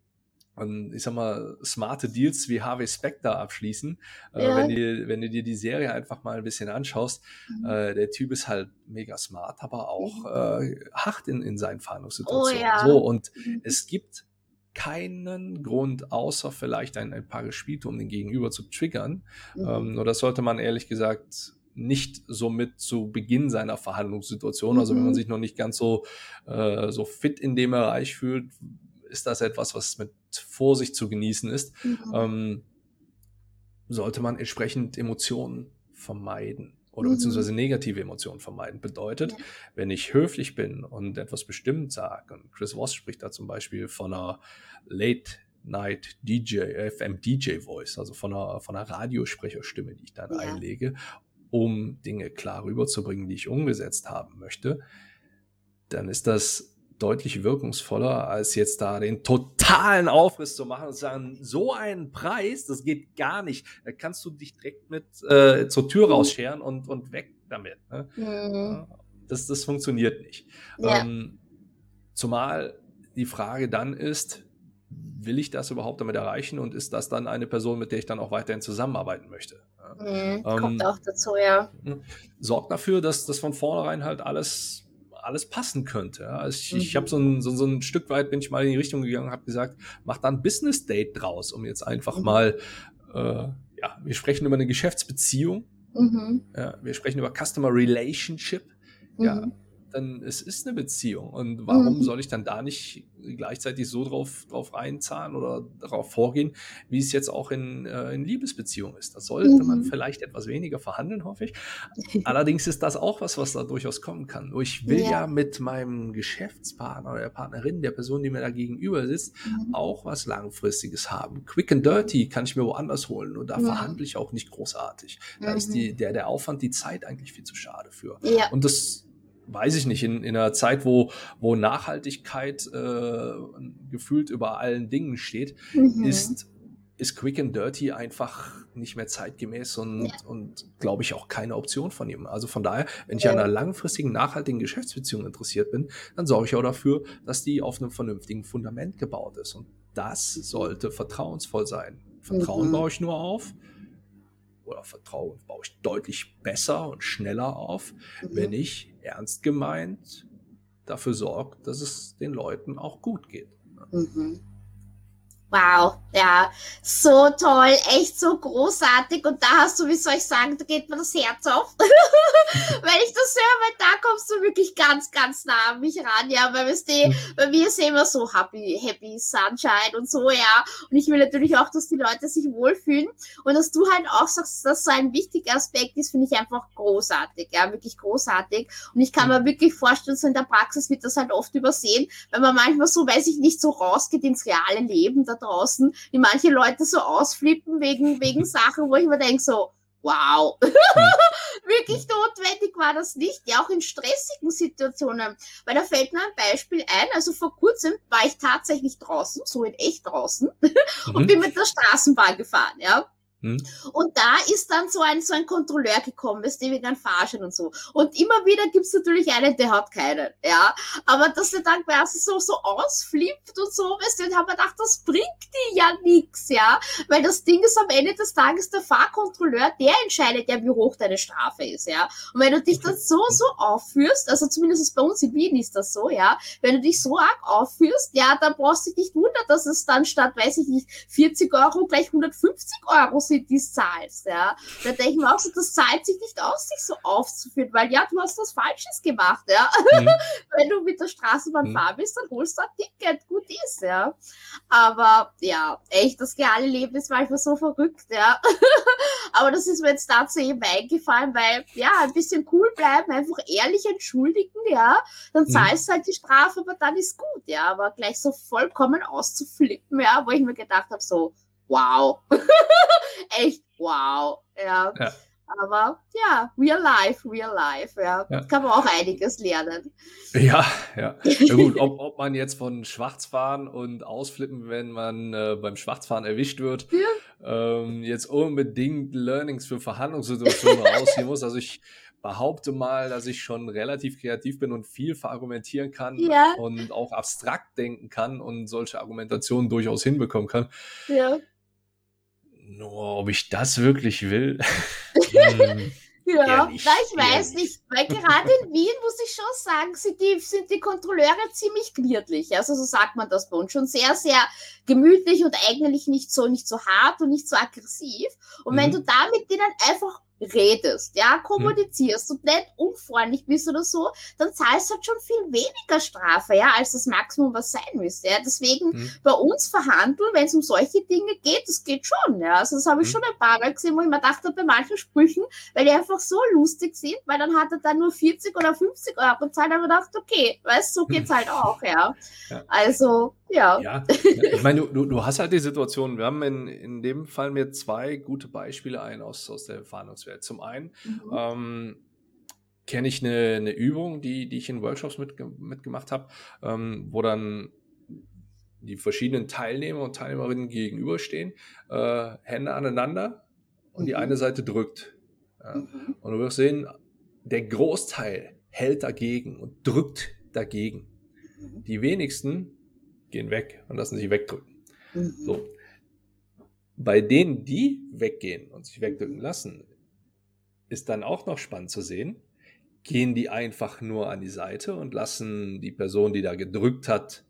und ich sag mal, smarte Deals wie Harvey Specter abschließen. Äh, ja. Wenn, du, wenn du dir die Serie einfach mal ein bisschen anschaust, mhm. äh, der Typ ist halt mega smart, aber auch mhm. äh, hart in, in seinen Verhandlungssituationen. Oh, ja. So, und mhm. es gibt keinen Grund, außer vielleicht ein, ein paar gespielt, um den Gegenüber zu triggern. Mhm. Ähm, nur das sollte man ehrlich gesagt nicht so mit zu Beginn seiner Verhandlungssituation, also wenn man mhm. sich noch nicht ganz so, äh, so fit in dem Bereich fühlt, ist das etwas, was mit Vorsicht zu genießen ist, mhm. ähm, sollte man entsprechend Emotionen vermeiden oder mhm. beziehungsweise negative Emotionen vermeiden. Bedeutet, ja. wenn ich höflich bin und etwas bestimmt sage, und Chris Voss spricht da zum Beispiel von einer Late Night DJ, FM DJ Voice, also von einer, von einer Radiosprecherstimme, die ich dann ja. einlege, um Dinge klar rüberzubringen, die ich umgesetzt haben möchte, dann ist das deutlich wirkungsvoller, als jetzt da den totalen Aufriss zu machen und zu sagen, so einen Preis, das geht gar nicht. Da kannst du dich direkt mit äh, zur Tür rausscheren und, und weg damit. Ne? Mhm. Das, das funktioniert nicht. Ja. Ähm, zumal die Frage dann ist, will ich das überhaupt damit erreichen und ist das dann eine Person, mit der ich dann auch weiterhin zusammenarbeiten möchte? Mhm, ähm, kommt auch dazu, ja. Sorgt dafür, dass das von vornherein halt alles alles passen könnte. Also ich, mhm. ich habe so ein, so, so, ein Stück weit bin ich mal in die Richtung gegangen und habe gesagt, mach da ein Business Date draus, um jetzt einfach mhm. mal, äh, ja, wir sprechen über eine Geschäftsbeziehung, mhm. ja, wir sprechen über Customer Relationship, ja, mhm dann es ist eine Beziehung. Und warum mhm. soll ich dann da nicht gleichzeitig so drauf, drauf reinzahlen oder darauf vorgehen, wie es jetzt auch in, äh, in Liebesbeziehungen ist? Da sollte mhm. man vielleicht etwas weniger verhandeln, hoffe ich. [LAUGHS] Allerdings ist das auch was, was da durchaus kommen kann. Nur ich will ja, ja mit meinem Geschäftspartner oder der Partnerin, der Person, die mir da gegenüber sitzt, mhm. auch was Langfristiges haben. Quick and Dirty kann ich mir woanders holen und da ja. verhandle ich auch nicht großartig. Da ist die, mhm. der, der Aufwand, die Zeit eigentlich viel zu schade für. Ja. Und das weiß ich nicht, in, in einer Zeit, wo, wo Nachhaltigkeit äh, gefühlt über allen Dingen steht, mhm. ist ist Quick and Dirty einfach nicht mehr zeitgemäß und, ja. und glaube ich, auch keine Option von ihm. Also von daher, wenn ich an einer langfristigen, nachhaltigen Geschäftsbeziehung interessiert bin, dann sorge ich auch dafür, dass die auf einem vernünftigen Fundament gebaut ist. Und das sollte vertrauensvoll sein. Vertrauen mhm. baue ich nur auf, oder Vertrauen baue ich deutlich besser und schneller auf, mhm. wenn ich ernst gemeint dafür sorge, dass es den Leuten auch gut geht. Mhm. Wow, ja, so toll, echt so großartig. Und da hast du, wie soll ich sagen, da geht mir das Herz auf. [LAUGHS] Wenn ich das höre, weil da kommst du wirklich ganz, ganz nah an mich ran, ja, weil wir die, bei mir ist immer so happy, happy Sunshine und so, ja. Und ich will natürlich auch, dass die Leute sich wohlfühlen. Und dass du halt auch sagst, dass so ein wichtiger Aspekt ist, finde ich einfach großartig, ja, wirklich großartig. Und ich kann mir wirklich vorstellen, so in der Praxis wird das halt oft übersehen, wenn man manchmal so, weiß ich nicht, so rausgeht ins reale Leben da draußen, wie manche Leute so ausflippen wegen, wegen [LAUGHS] Sachen, wo ich mir denke, so, wow, [LAUGHS] wirklich notwendig war das nicht, ja auch in stressigen Situationen, weil da fällt mir ein Beispiel ein, also vor kurzem war ich tatsächlich draußen, so in echt draußen [LAUGHS] mhm. und bin mit der Straßenbahn gefahren, ja. Hm. Und da ist dann so ein, so ein Kontrolleur gekommen, ist wegen ein Fahrschein und so. Und immer wieder gibt's natürlich einen, der hat keinen, ja. Aber dass der dann quasi so, so ausflippt und so, weißt du, und haben wir gedacht, das bringt dir ja nix, ja. Weil das Ding ist am Ende des Tages der Fahrkontrolleur, der entscheidet ja, wie hoch deine Strafe ist, ja. Und wenn du dich dann so, so aufführst, also zumindest bei uns in Wien ist das so, ja. Wenn du dich so arg aufführst, ja, dann brauchst du dich nicht wundern, dass es dann statt, weiß ich nicht, 40 Euro gleich 150 Euro sind die zahlst, ja. Da denke ich mir auch so, das zahlt sich nicht aus, sich so aufzuführen, weil ja, du hast was Falsches gemacht, ja. Mhm. [LAUGHS] Wenn du mit der Straßenbahn mhm. fahren willst, dann holst du ein Ticket, gut ist, ja. Aber ja, echt, das reale Leben ist manchmal so verrückt, ja. [LAUGHS] Aber das ist mir jetzt dazu eben eingefallen, weil, ja, ein bisschen cool bleiben, einfach ehrlich entschuldigen, ja. Dann mhm. zahlst du halt die Strafe, aber dann ist gut, ja. Aber gleich so vollkommen auszuflippen, ja, wo ich mir gedacht habe, so, wow. [LAUGHS] Echt wow. Ja. ja. Aber ja, real life, real life, ja. ja. Kann man auch einiges lernen. Ja, ja. ja gut, [LAUGHS] ob, ob man jetzt von Schwarzfahren und Ausflippen, wenn man äh, beim Schwarzfahren erwischt wird, ja. ähm, jetzt unbedingt Learnings für Verhandlungssituationen [LAUGHS] rausziehen muss. Also ich behaupte mal, dass ich schon relativ kreativ bin und viel verargumentieren kann und auch abstrakt denken kann und solche Argumentationen durchaus hinbekommen kann. Ja. Nur ob ich das wirklich will. [LAUGHS] hm, ja, nicht, ich weiß nicht. nicht, weil gerade in Wien muss ich schon sagen, sind die, sind die Kontrolleure ziemlich gliedlich. Also so sagt man das bei uns. Schon sehr, sehr gemütlich und eigentlich nicht so, nicht so hart und nicht so aggressiv. Und mhm. wenn du da mit denen einfach redest, ja, kommunizierst hm. und nicht unfreundlich bist oder so, dann zahlst du halt schon viel weniger Strafe, ja, als das Maximum, was sein müsste. Ja. Deswegen hm. bei uns verhandeln, wenn es um solche Dinge geht, das geht schon, ja. Also das habe ich hm. schon ein paar Mal gesehen, wo ich mir dachte, bei manchen Sprüchen, weil die einfach so lustig sind, weil dann hat er dann nur 40 oder 50 Euro bezahlt, aber gedacht, okay, weißt du, so geht's halt [LAUGHS] auch, ja. ja. Also, ja. Ja, ich meine, du, du hast halt die Situation, wir haben in, in dem Fall mir zwei gute Beispiele ein aus, aus der Fahndungswelt. Zum einen mhm. ähm, kenne ich eine, eine Übung, die, die ich in Workshops mit, mitgemacht habe, ähm, wo dann die verschiedenen Teilnehmer und Teilnehmerinnen gegenüberstehen, äh, Hände aneinander und mhm. die eine Seite drückt. Ja. Mhm. Und du wirst sehen, der Großteil hält dagegen und drückt dagegen. Mhm. Die wenigsten gehen weg und lassen sich wegdrücken. Mhm. So. Bei denen, die weggehen und sich wegdrücken lassen, ist dann auch noch spannend zu sehen, gehen die einfach nur an die Seite und lassen die Person, die da gedrückt hat,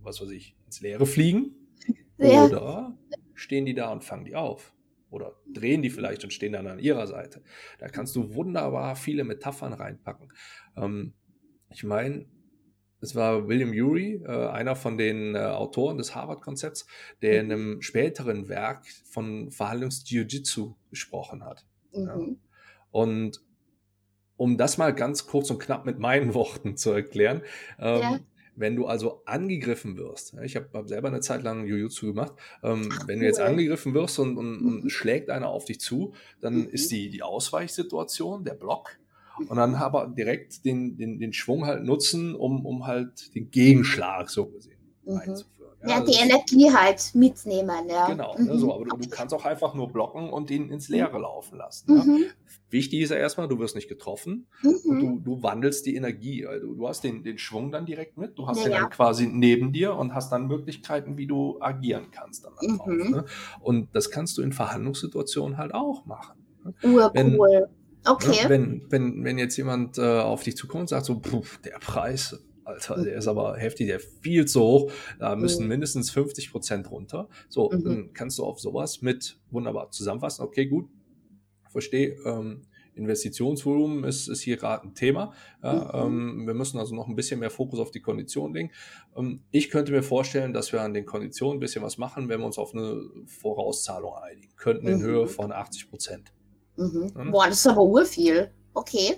was weiß ich, ins Leere fliegen? Ja. Oder stehen die da und fangen die auf? Oder drehen die vielleicht und stehen dann an ihrer Seite? Da kannst du wunderbar viele Metaphern reinpacken. Ähm, ich meine, es war William Ury, äh, einer von den äh, Autoren des Harvard-Konzepts, der mhm. in einem späteren Werk von Verhandlungs-Jiu-Jitsu gesprochen hat. Mhm. Und um das mal ganz kurz und knapp mit meinen [LAUGHS] Worten zu erklären, ähm, ja. wenn du also angegriffen wirst, ich habe hab selber eine Zeit lang Jiu-Jitsu gemacht, ähm, Ach, wenn du jetzt angegriffen wirst und, und, und mhm. schlägt einer auf dich zu, dann mhm. ist die, die Ausweichsituation, der Block, und dann aber direkt den, den, den Schwung halt nutzen, um, um halt den Gegenschlag so gesehen mhm. einzuführen. Ja, ja die Energie halt mitnehmen, ja. Genau, mhm. ne, so, aber okay. du, kannst auch einfach nur blocken und ihn ins Leere laufen lassen. Ja. Mhm. Wichtig ist ja erstmal, du wirst nicht getroffen und du, mhm. du wandelst die Energie. Also du hast den, den Schwung dann direkt mit, du hast ja, den dann quasi neben dir und hast dann Möglichkeiten, wie du agieren kannst dann darauf, mhm. ne? Und das kannst du in Verhandlungssituationen halt auch machen. Ne? Urcool. Wenn, okay. Ne, wenn, wenn, wenn jetzt jemand äh, auf dich zukommt und sagt so, der Preis, Alter, der ist aber heftig, der viel zu hoch. Da müssen mhm. mindestens 50 Prozent runter. So, mhm. dann kannst du auf sowas mit wunderbar zusammenfassen. Okay, gut, verstehe. Ähm, Investitionsvolumen ist, ist hier gerade ein Thema. Ja, mhm. ähm, wir müssen also noch ein bisschen mehr Fokus auf die Konditionen legen. Ähm, ich könnte mir vorstellen, dass wir an den Konditionen ein bisschen was machen, wenn wir uns auf eine Vorauszahlung einigen könnten in Höhe mhm. von 80 Prozent. Mhm. Boah, das ist aber urviel. Okay.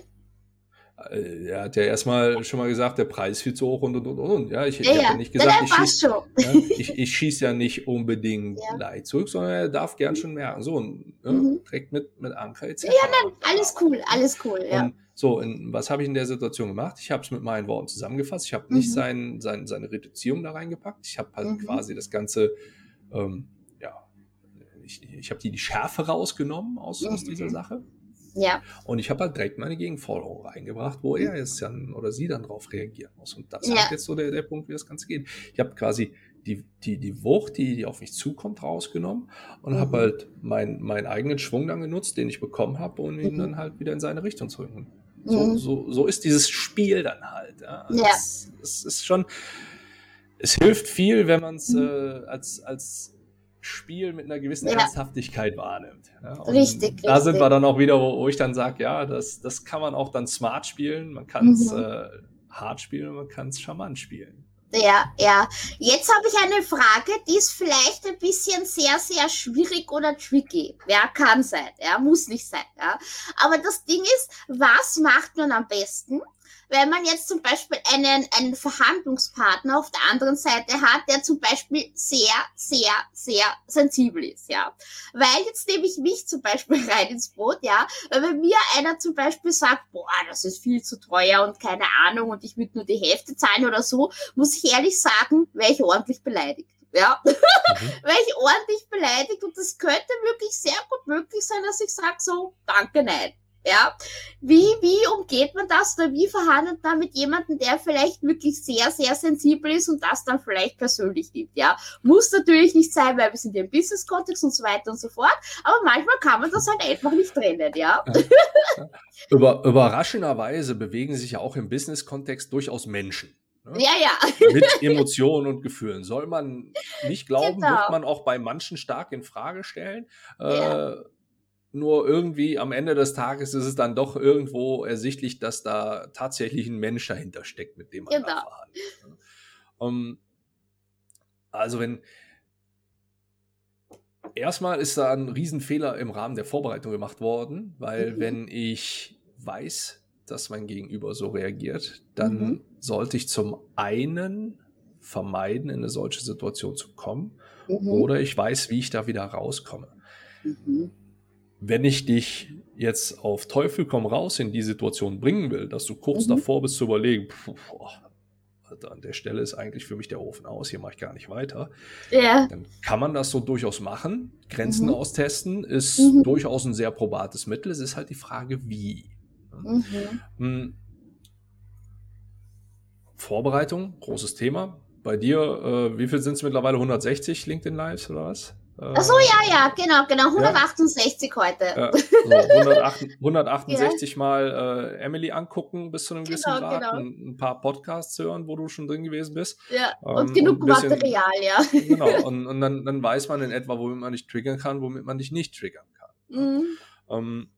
Äh, er hat ja erstmal schon mal gesagt, der Preis ist viel zu hoch und und und und. Ja, ich, ja, ich habe ja nicht gesagt, ich schieße ja, [LAUGHS] ich, ich schieß ja nicht unbedingt ja. leicht zurück, sondern er darf gern schon merken. So, und, ja, mhm. direkt mit, mit Anker etc. Ja, nein, alles cool, alles cool, ja. Und so, und was habe ich in der Situation gemacht? Ich habe es mit meinen Worten zusammengefasst. Ich habe mhm. nicht sein, sein, seine Reduzierung da reingepackt. Ich habe halt mhm. quasi das Ganze, ähm, ja, ich, ich habe die, die Schärfe rausgenommen aus, aus dieser mhm. Sache. Ja. Und ich habe halt direkt meine Gegenforderung reingebracht, wo er jetzt dann oder sie dann drauf reagieren muss. Und das ja. ist jetzt so der, der Punkt, wie das Ganze geht. Ich habe quasi die, die, die Wucht, die, die auf mich zukommt, rausgenommen und mhm. habe halt mein, meinen eigenen Schwung dann genutzt, den ich bekommen habe, um ihn mhm. dann halt wieder in seine Richtung zu bringen. So, mhm. so, so ist dieses Spiel dann halt. Ja. ja. Es, es, ist schon, es hilft viel, wenn man es mhm. äh, als, als Spiel mit einer gewissen ja. Ernsthaftigkeit wahrnimmt. Ja, richtig. Da richtig. sind wir dann auch wieder, wo, wo ich dann sage, ja, das, das kann man auch dann smart spielen, man kann es mhm. äh, hart spielen man kann es charmant spielen. Ja, ja. Jetzt habe ich eine Frage, die ist vielleicht ein bisschen sehr, sehr schwierig oder tricky. Ja, kann sein, ja, muss nicht sein, ja. Aber das Ding ist, was macht man am besten, wenn man jetzt zum Beispiel einen, einen Verhandlungspartner auf der anderen Seite hat, der zum Beispiel sehr, sehr, sehr sensibel ist, ja. Weil jetzt nehme ich mich zum Beispiel [LAUGHS] rein ins Boot, ja. Weil wenn mir einer zum Beispiel sagt, boah, das ist viel zu teuer und keine Ahnung und ich würde nur die Hälfte zahlen oder so, muss ich ehrlich sagen, wäre ich ordentlich beleidigt ja, [LAUGHS] mhm. weil ich ordentlich beleidigt und das könnte wirklich sehr gut möglich sein, dass ich sage so, danke, nein. Ja, wie, wie umgeht man das oder wie verhandelt man mit jemandem, der vielleicht wirklich sehr, sehr sensibel ist und das dann vielleicht persönlich nimmt, ja? Muss natürlich nicht sein, weil wir sind ja im Business-Kontext und so weiter und so fort, aber manchmal kann man das halt einfach nicht trennen, ja? Über, überraschenderweise bewegen sich ja auch im Business-Kontext durchaus Menschen. Ne? Ja, ja. Mit Emotionen und Gefühlen. Soll man nicht glauben, genau. wird man auch bei manchen stark in Frage stellen. Ja. Äh, nur irgendwie am Ende des Tages ist es dann doch irgendwo ersichtlich, dass da tatsächlich ein Mensch dahinter steckt, mit dem man genau. da verhandelt. Ne? Um, also wenn erstmal ist da ein Riesenfehler im Rahmen der Vorbereitung gemacht worden, weil mhm. wenn ich weiß, dass mein Gegenüber so reagiert, dann mhm. sollte ich zum einen vermeiden, in eine solche Situation zu kommen, mhm. oder ich weiß, wie ich da wieder rauskomme. Wenn ich dich jetzt auf Teufel komm raus in die Situation bringen will, dass du kurz mhm. davor bist zu überlegen, boah, an der Stelle ist eigentlich für mich der Ofen aus, hier mache ich gar nicht weiter. Ja. Dann kann man das so durchaus machen. Grenzen mhm. austesten ist mhm. durchaus ein sehr probates Mittel. Es ist halt die Frage, wie. Mhm. Hm. Vorbereitung, großes Thema. Bei dir, äh, wie viel sind es mittlerweile? 160 LinkedIn Lives oder was? Ach so, ja, ja, genau, genau. 168 ja. heute. Ja, [LAUGHS] so 168, 168 ja. mal äh, Emily angucken bis zu einem genau, gewissen Grad, genau. ein, ein, paar Podcasts hören, wo du schon drin gewesen bist. Ja, ähm, und genug und bisschen, Material, ja. Genau, [LAUGHS] und, und dann, dann weiß man in etwa, womit man dich triggern kann, womit man dich nicht triggern kann. Mhm. Ähm,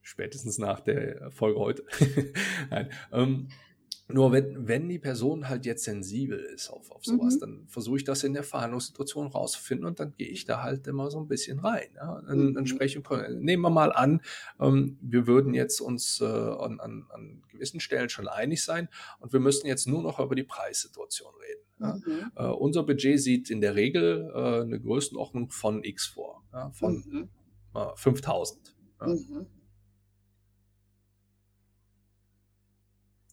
spätestens nach der Folge heute. [LAUGHS] Nein. Ähm, nur wenn, wenn die Person halt jetzt sensibel ist auf, auf sowas, mhm. dann versuche ich das in der Verhandlungssituation rauszufinden und dann gehe ich da halt immer so ein bisschen rein. Ja? Dann, mhm. dann spreche nehmen wir mal an, ähm, wir würden jetzt uns äh, an, an, an gewissen Stellen schon einig sein und wir müssten jetzt nur noch über die Preissituation reden. Ja? Mhm. Äh, unser Budget sieht in der Regel äh, eine Größenordnung von X vor, ja? von mhm. 5000. Ja? Mhm.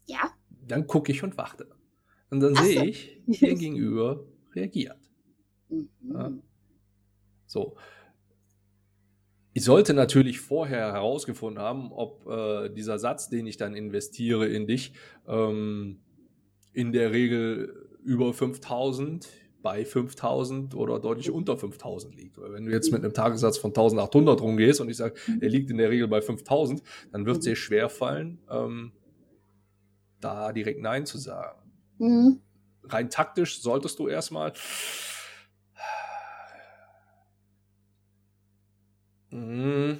ja dann gucke ich und warte. Und dann sehe ich, ihr [LAUGHS] gegenüber reagiert. Mhm. Ja? So. Ich sollte natürlich vorher herausgefunden haben, ob äh, dieser Satz, den ich dann investiere in dich, ähm, in der Regel über 5000, bei 5000 oder deutlich mhm. unter 5000 liegt. Weil wenn du jetzt mit einem Tagessatz von 1800 rumgehst und ich sage, er liegt in der Regel bei 5000, dann wird es dir schwer fallen, ähm, da direkt Nein zu sagen. Mhm. Rein taktisch solltest du erstmal Mhm.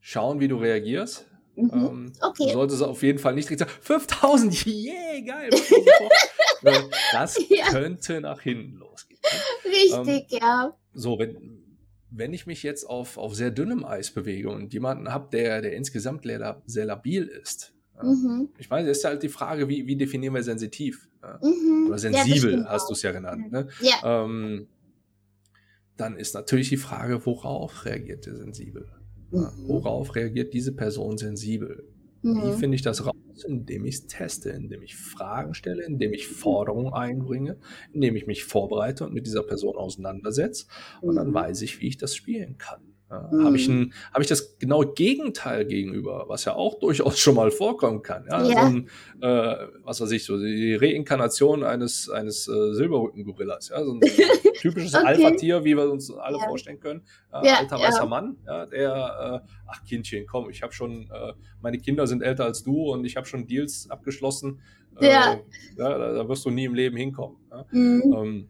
Schauen, wie du reagierst. Mhm. Ähm, okay. Du solltest auf jeden Fall nicht sagen, 5000, [LAUGHS] yeah, geil. [LAUGHS] das ja. könnte nach hinten losgehen. Richtig, ähm, ja. So, wenn, wenn ich mich jetzt auf, auf sehr dünnem Eis bewege und jemanden habe, der, der insgesamt sehr labil ist, mhm. ich meine, es ist halt die Frage, wie, wie definieren wir sensitiv? Mhm. Oder sensibel, ja, hast du es ja genannt. Ne? Ja. Ähm, dann ist natürlich die Frage, worauf reagiert der sensibel? Mhm. Worauf reagiert diese Person sensibel? Mhm. Wie finde ich das raus? Indem ich es teste, indem ich Fragen stelle, indem ich Forderungen einbringe, indem ich mich vorbereite und mit dieser Person auseinandersetze. Und dann mhm. weiß ich, wie ich das spielen kann. Ja, mhm. Habe ich, hab ich das genaue Gegenteil gegenüber, was ja auch [LAUGHS] durchaus schon mal vorkommen kann. Ja? ja. So ein, äh, was weiß ich, so die Reinkarnation eines, eines äh, Silberrücken-Gorillas. Ja? So ein [LAUGHS] typisches okay. Alpha-Tier, wie wir uns alle ja. vorstellen können. Äh, ja, alter weißer Mann, ja, der, äh, ach Kindchen, komm, ich habe schon, äh, meine Kinder sind älter als du und ich habe schon Deals abgeschlossen. Äh, ja. ja da, da, wirst du nie im Leben hinkommen. Ja? Mhm. Ähm,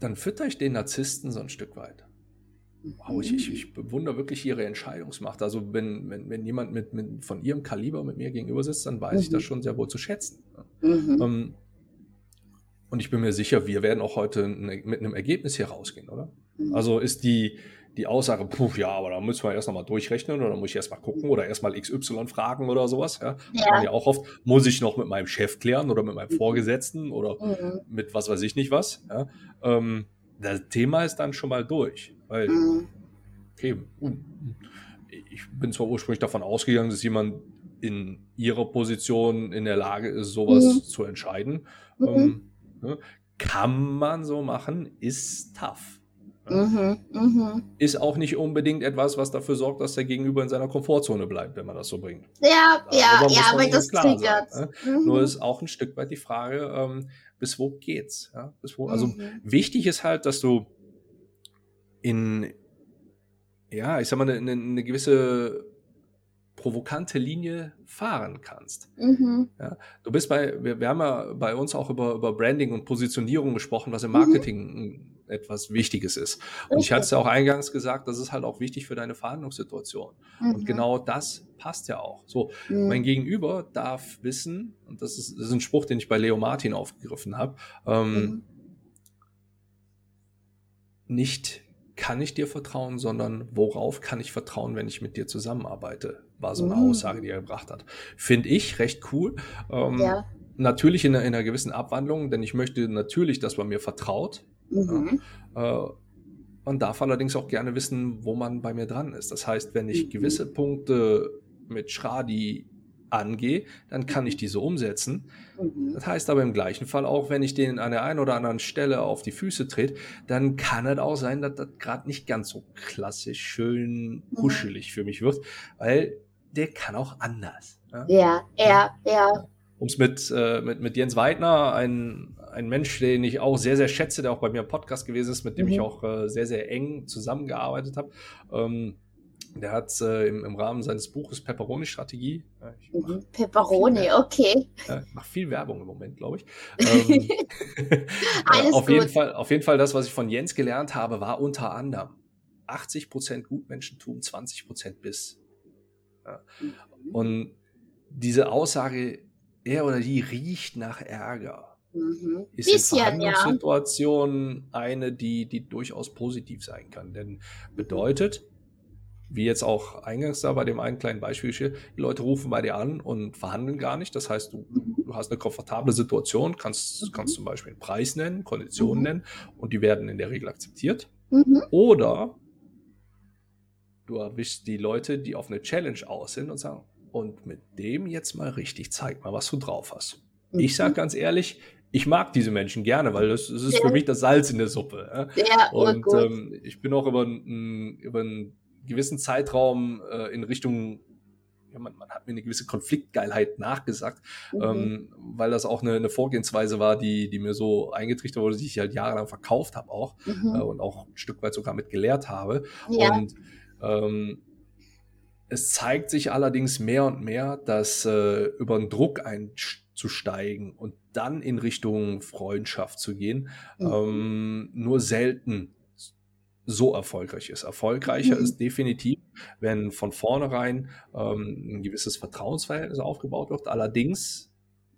dann fütter ich den Narzissten so ein Stück weit wow, ich, ich, ich, bewundere wirklich ihre Entscheidungsmacht. Also wenn, wenn, wenn jemand mit, mit, von ihrem Kaliber mit mir gegenüber sitzt, dann weiß mhm. ich das mhm. schon sehr wohl zu schätzen. Mhm. Um, und ich bin mir sicher, wir werden auch heute mit einem Ergebnis hier rausgehen, oder? Mhm. Also ist die, die Aussage, puh, ja, aber da müssen wir erst nochmal durchrechnen oder muss ich erst mal gucken oder erst mal XY fragen oder sowas. Ja, ja. Man ja auch oft, muss ich noch mit meinem Chef klären oder mit meinem mhm. Vorgesetzten oder mhm. mit was weiß ich nicht was. Ja, ähm, das Thema ist dann schon mal durch. Weil, mhm. okay, ich bin zwar ursprünglich davon ausgegangen, dass jemand in ihrer Position in der Lage ist, sowas mhm. zu entscheiden. Mhm. Ähm, ne? Kann man so machen, ist tough. Mhm, mh. Ist auch nicht unbedingt etwas, was dafür sorgt, dass der Gegenüber in seiner Komfortzone bleibt, wenn man das so bringt. Ja, ja, ja, aber das triggert. Sein, ne? mhm. Nur ist auch ein Stück weit die Frage, ähm, bis wo geht's? Ja? Bis wo, also mhm. wichtig ist halt, dass du in, ja, ich sag mal, eine, eine gewisse provokante Linie fahren kannst. Mhm. Ja, du bist bei, wir, wir, haben ja bei uns auch über, über Branding und Positionierung gesprochen, was im mhm. Marketing mhm. Etwas Wichtiges ist. Und ich hatte es ja auch eingangs gesagt, das ist halt auch wichtig für deine Verhandlungssituation. Mhm. Und genau das passt ja auch. So, mhm. mein Gegenüber darf wissen, und das ist, das ist ein Spruch, den ich bei Leo Martin aufgegriffen habe, ähm, mhm. nicht kann ich dir vertrauen, sondern worauf kann ich vertrauen, wenn ich mit dir zusammenarbeite, war so eine mhm. Aussage, die er gebracht hat. Finde ich recht cool. Ähm, ja. Natürlich in, in, einer gewissen Abwandlung, denn ich möchte natürlich, dass man mir vertraut. Mhm. Ja. Äh, man darf allerdings auch gerne wissen, wo man bei mir dran ist. Das heißt, wenn ich mhm. gewisse Punkte mit Schradi angehe, dann kann ich diese umsetzen. Mhm. Das heißt aber im gleichen Fall auch, wenn ich den an der einen oder anderen Stelle auf die Füße trete, dann kann es auch sein, dass das gerade nicht ganz so klassisch schön kuschelig für mich wird, weil der kann auch anders. Ja, ja, ja. ja. Um es mit, äh, mit, mit Jens Weidner, ein, ein Mensch, den ich auch sehr, sehr schätze, der auch bei mir im Podcast gewesen ist, mit dem mhm. ich auch äh, sehr, sehr eng zusammengearbeitet habe. Ähm, der hat äh, im, im, Rahmen seines Buches Pepperoni-Strategie. Mhm, Pepperoni, okay. Äh, mache viel Werbung im Moment, glaube ich. [LAUGHS] Ähm, Alles [LAUGHS] auf, gut. Jeden Fall, auf jeden Fall, das, was ich von Jens gelernt habe, war unter anderem 80% Gutmenschentum, 20% Biss. Ja. Mhm. Und diese Aussage, er oder die riecht nach Ärger. Mhm. Ist Bisschen, in Verhandlungssituationen ja. eine, die, die durchaus positiv sein kann. Denn bedeutet, wie jetzt auch eingangs da bei dem einen kleinen Beispiel, die Leute rufen bei dir an und verhandeln gar nicht. Das heißt, du, du hast eine komfortable Situation, kannst, mhm. kannst zum Beispiel einen Preis nennen, Konditionen mhm. nennen und die werden in der Regel akzeptiert. Mhm. Oder du erwischst die Leute, die auf eine Challenge aus sind und sagen, und mit dem jetzt mal richtig, zeig mal, was du drauf hast. Ich sage ganz ehrlich, ich mag diese Menschen gerne, weil das, das ist ja. für mich das Salz in der Suppe. Ja, ja und ähm, ich bin auch über, ein, über einen gewissen Zeitraum äh, in Richtung ja, man, man, hat mir eine gewisse Konfliktgeilheit nachgesagt, mhm. ähm, weil das auch eine, eine, Vorgehensweise war, die, die mir so eingetrichtert wurde, die ich halt jahrelang verkauft habe auch mhm. äh, und auch ein Stück weit sogar mit gelehrt habe. Ja. Und ähm, es zeigt sich allerdings mehr und mehr, dass äh, über den Druck einzusteigen und dann in Richtung Freundschaft zu gehen, mhm. ähm, nur selten so erfolgreich ist. Erfolgreicher mhm. ist definitiv, wenn von vornherein ähm, ein gewisses Vertrauensverhältnis aufgebaut wird, allerdings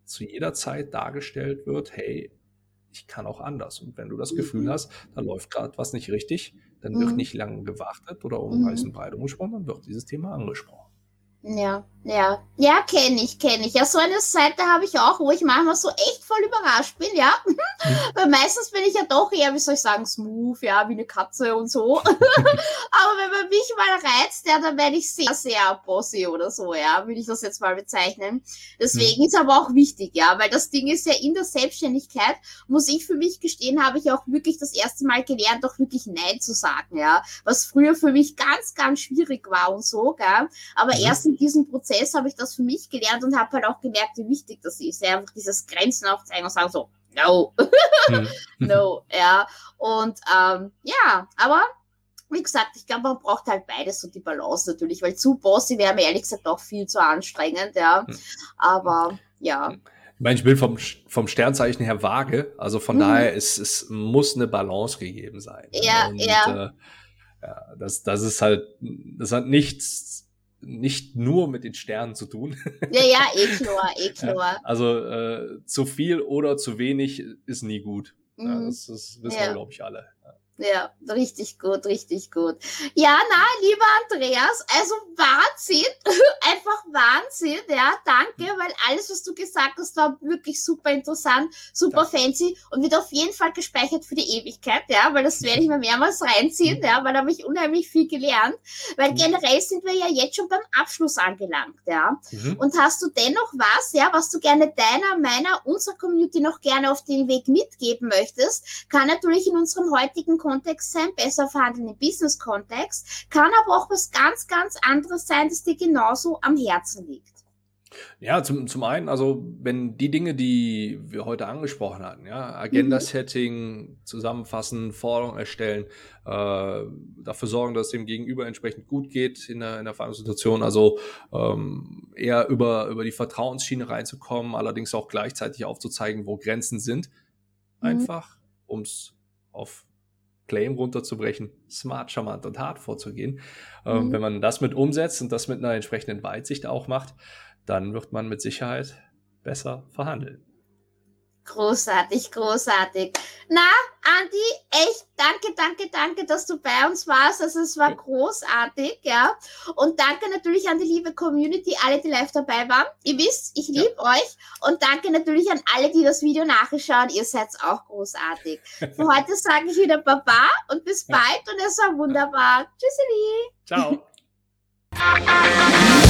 zu jeder Zeit dargestellt wird, hey, ich kann auch anders. Und wenn du das Gefühl mhm. hast, da läuft gerade was nicht richtig, dann wird mhm. nicht lange gewartet oder um mhm. heißen Brei umgesprochen, dann wird dieses Thema angesprochen. Ja, ja, ja, kenne ich, kenne ich. Ja, so eine Seite habe ich auch, wo ich manchmal so echt voll überrascht bin, ja. Mhm. Weil meistens bin ich ja doch eher, wie soll ich sagen, smooth, ja, wie eine Katze und so. [LAUGHS] Aber wenn man mich mal reizt, ja, dann werde ich sehr, sehr bossy oder so, ja, würde ich das jetzt mal bezeichnen. Deswegen mhm. ist aber auch wichtig, ja, weil das Ding ist ja in der Selbstständigkeit, muss ich für mich gestehen, habe ich auch wirklich das erste Mal gelernt, auch wirklich Nein zu sagen, ja. Was früher für mich ganz, ganz schwierig war und so, gell. Aber mhm. erst in diesem Prozess habe ich das für mich gelernt und habe halt auch gemerkt, wie wichtig das ist. Ja, einfach dieses Grenzen aufzeigen und sagen so, no, hm. [LAUGHS] no, ja. Und ähm, ja, aber wie gesagt, ich glaube, man braucht halt beides, so die Balance natürlich, weil zu bossy wäre mir ehrlich gesagt auch viel zu anstrengend, ja. Hm. Aber ja. Ich meine, ich bin vom, vom Sternzeichen her vage, also von mhm. daher ist es muss eine Balance gegeben sein. Ja, und, ja. Äh, ja, das, das ist halt, das hat nichts nicht nur mit den Sternen zu tun. [LAUGHS] Ja, ja, eh [LAUGHS] klar, eh klar. Also äh, zu viel oder zu wenig ist nie gut. Mhm. Ja, das, das wissen ja. wir, glaube ich, alle. Ja, richtig gut, richtig gut. Ja, na, lieber Andreas, also Wahnsinn, [LAUGHS] einfach Wahnsinn, ja, danke, weil alles, was du gesagt hast, war wirklich super interessant, super ja. fancy und wird auf jeden Fall gespeichert für die Ewigkeit, ja, weil das werde ich mir mehrmals reinziehen, mhm. ja, weil da habe ich unheimlich viel gelernt, weil mhm. generell sind wir ja jetzt schon beim Abschluss angelangt, ja. Mhm. Und hast du dennoch was, ja, was du gerne deiner, meiner, unserer Community noch gerne auf den Weg mitgeben möchtest, kann natürlich in unserem heutigen Kontext sein, besser verhandeln im Business-Kontext, kann aber auch was ganz, ganz anderes sein, das dir genauso am Herzen liegt. Ja, zum, zum einen, also wenn die Dinge, die wir heute angesprochen hatten, ja, Agenda-Setting, mhm. zusammenfassen, Forderungen erstellen, äh, dafür sorgen, dass es dem Gegenüber entsprechend gut geht in der, in der Verhandlungssituation, also ähm, eher über, über die Vertrauensschiene reinzukommen, allerdings auch gleichzeitig aufzuzeigen, wo Grenzen sind, mhm. einfach, um es auf Claim runterzubrechen, smart, charmant und hart vorzugehen. Ähm, mhm. wenn man das mit umsetzt und das mit einer entsprechenden Weitsicht auch macht, dann wird man mit Sicherheit besser verhandeln. Großartig, großartig. Na, Andi, echt danke, danke, danke, dass du bei uns warst. Also es war großartig, ja. Und danke natürlich an die liebe Community, alle, die live dabei waren. Ihr wisst, ich liebe ja. euch. Und danke natürlich an alle, die das Video nachschauen. Ihr seid auch großartig. Für [LAUGHS] heute sage ich wieder Baba und bis bald und es war wunderbar. Tschüssi. Ciao. [LAUGHS]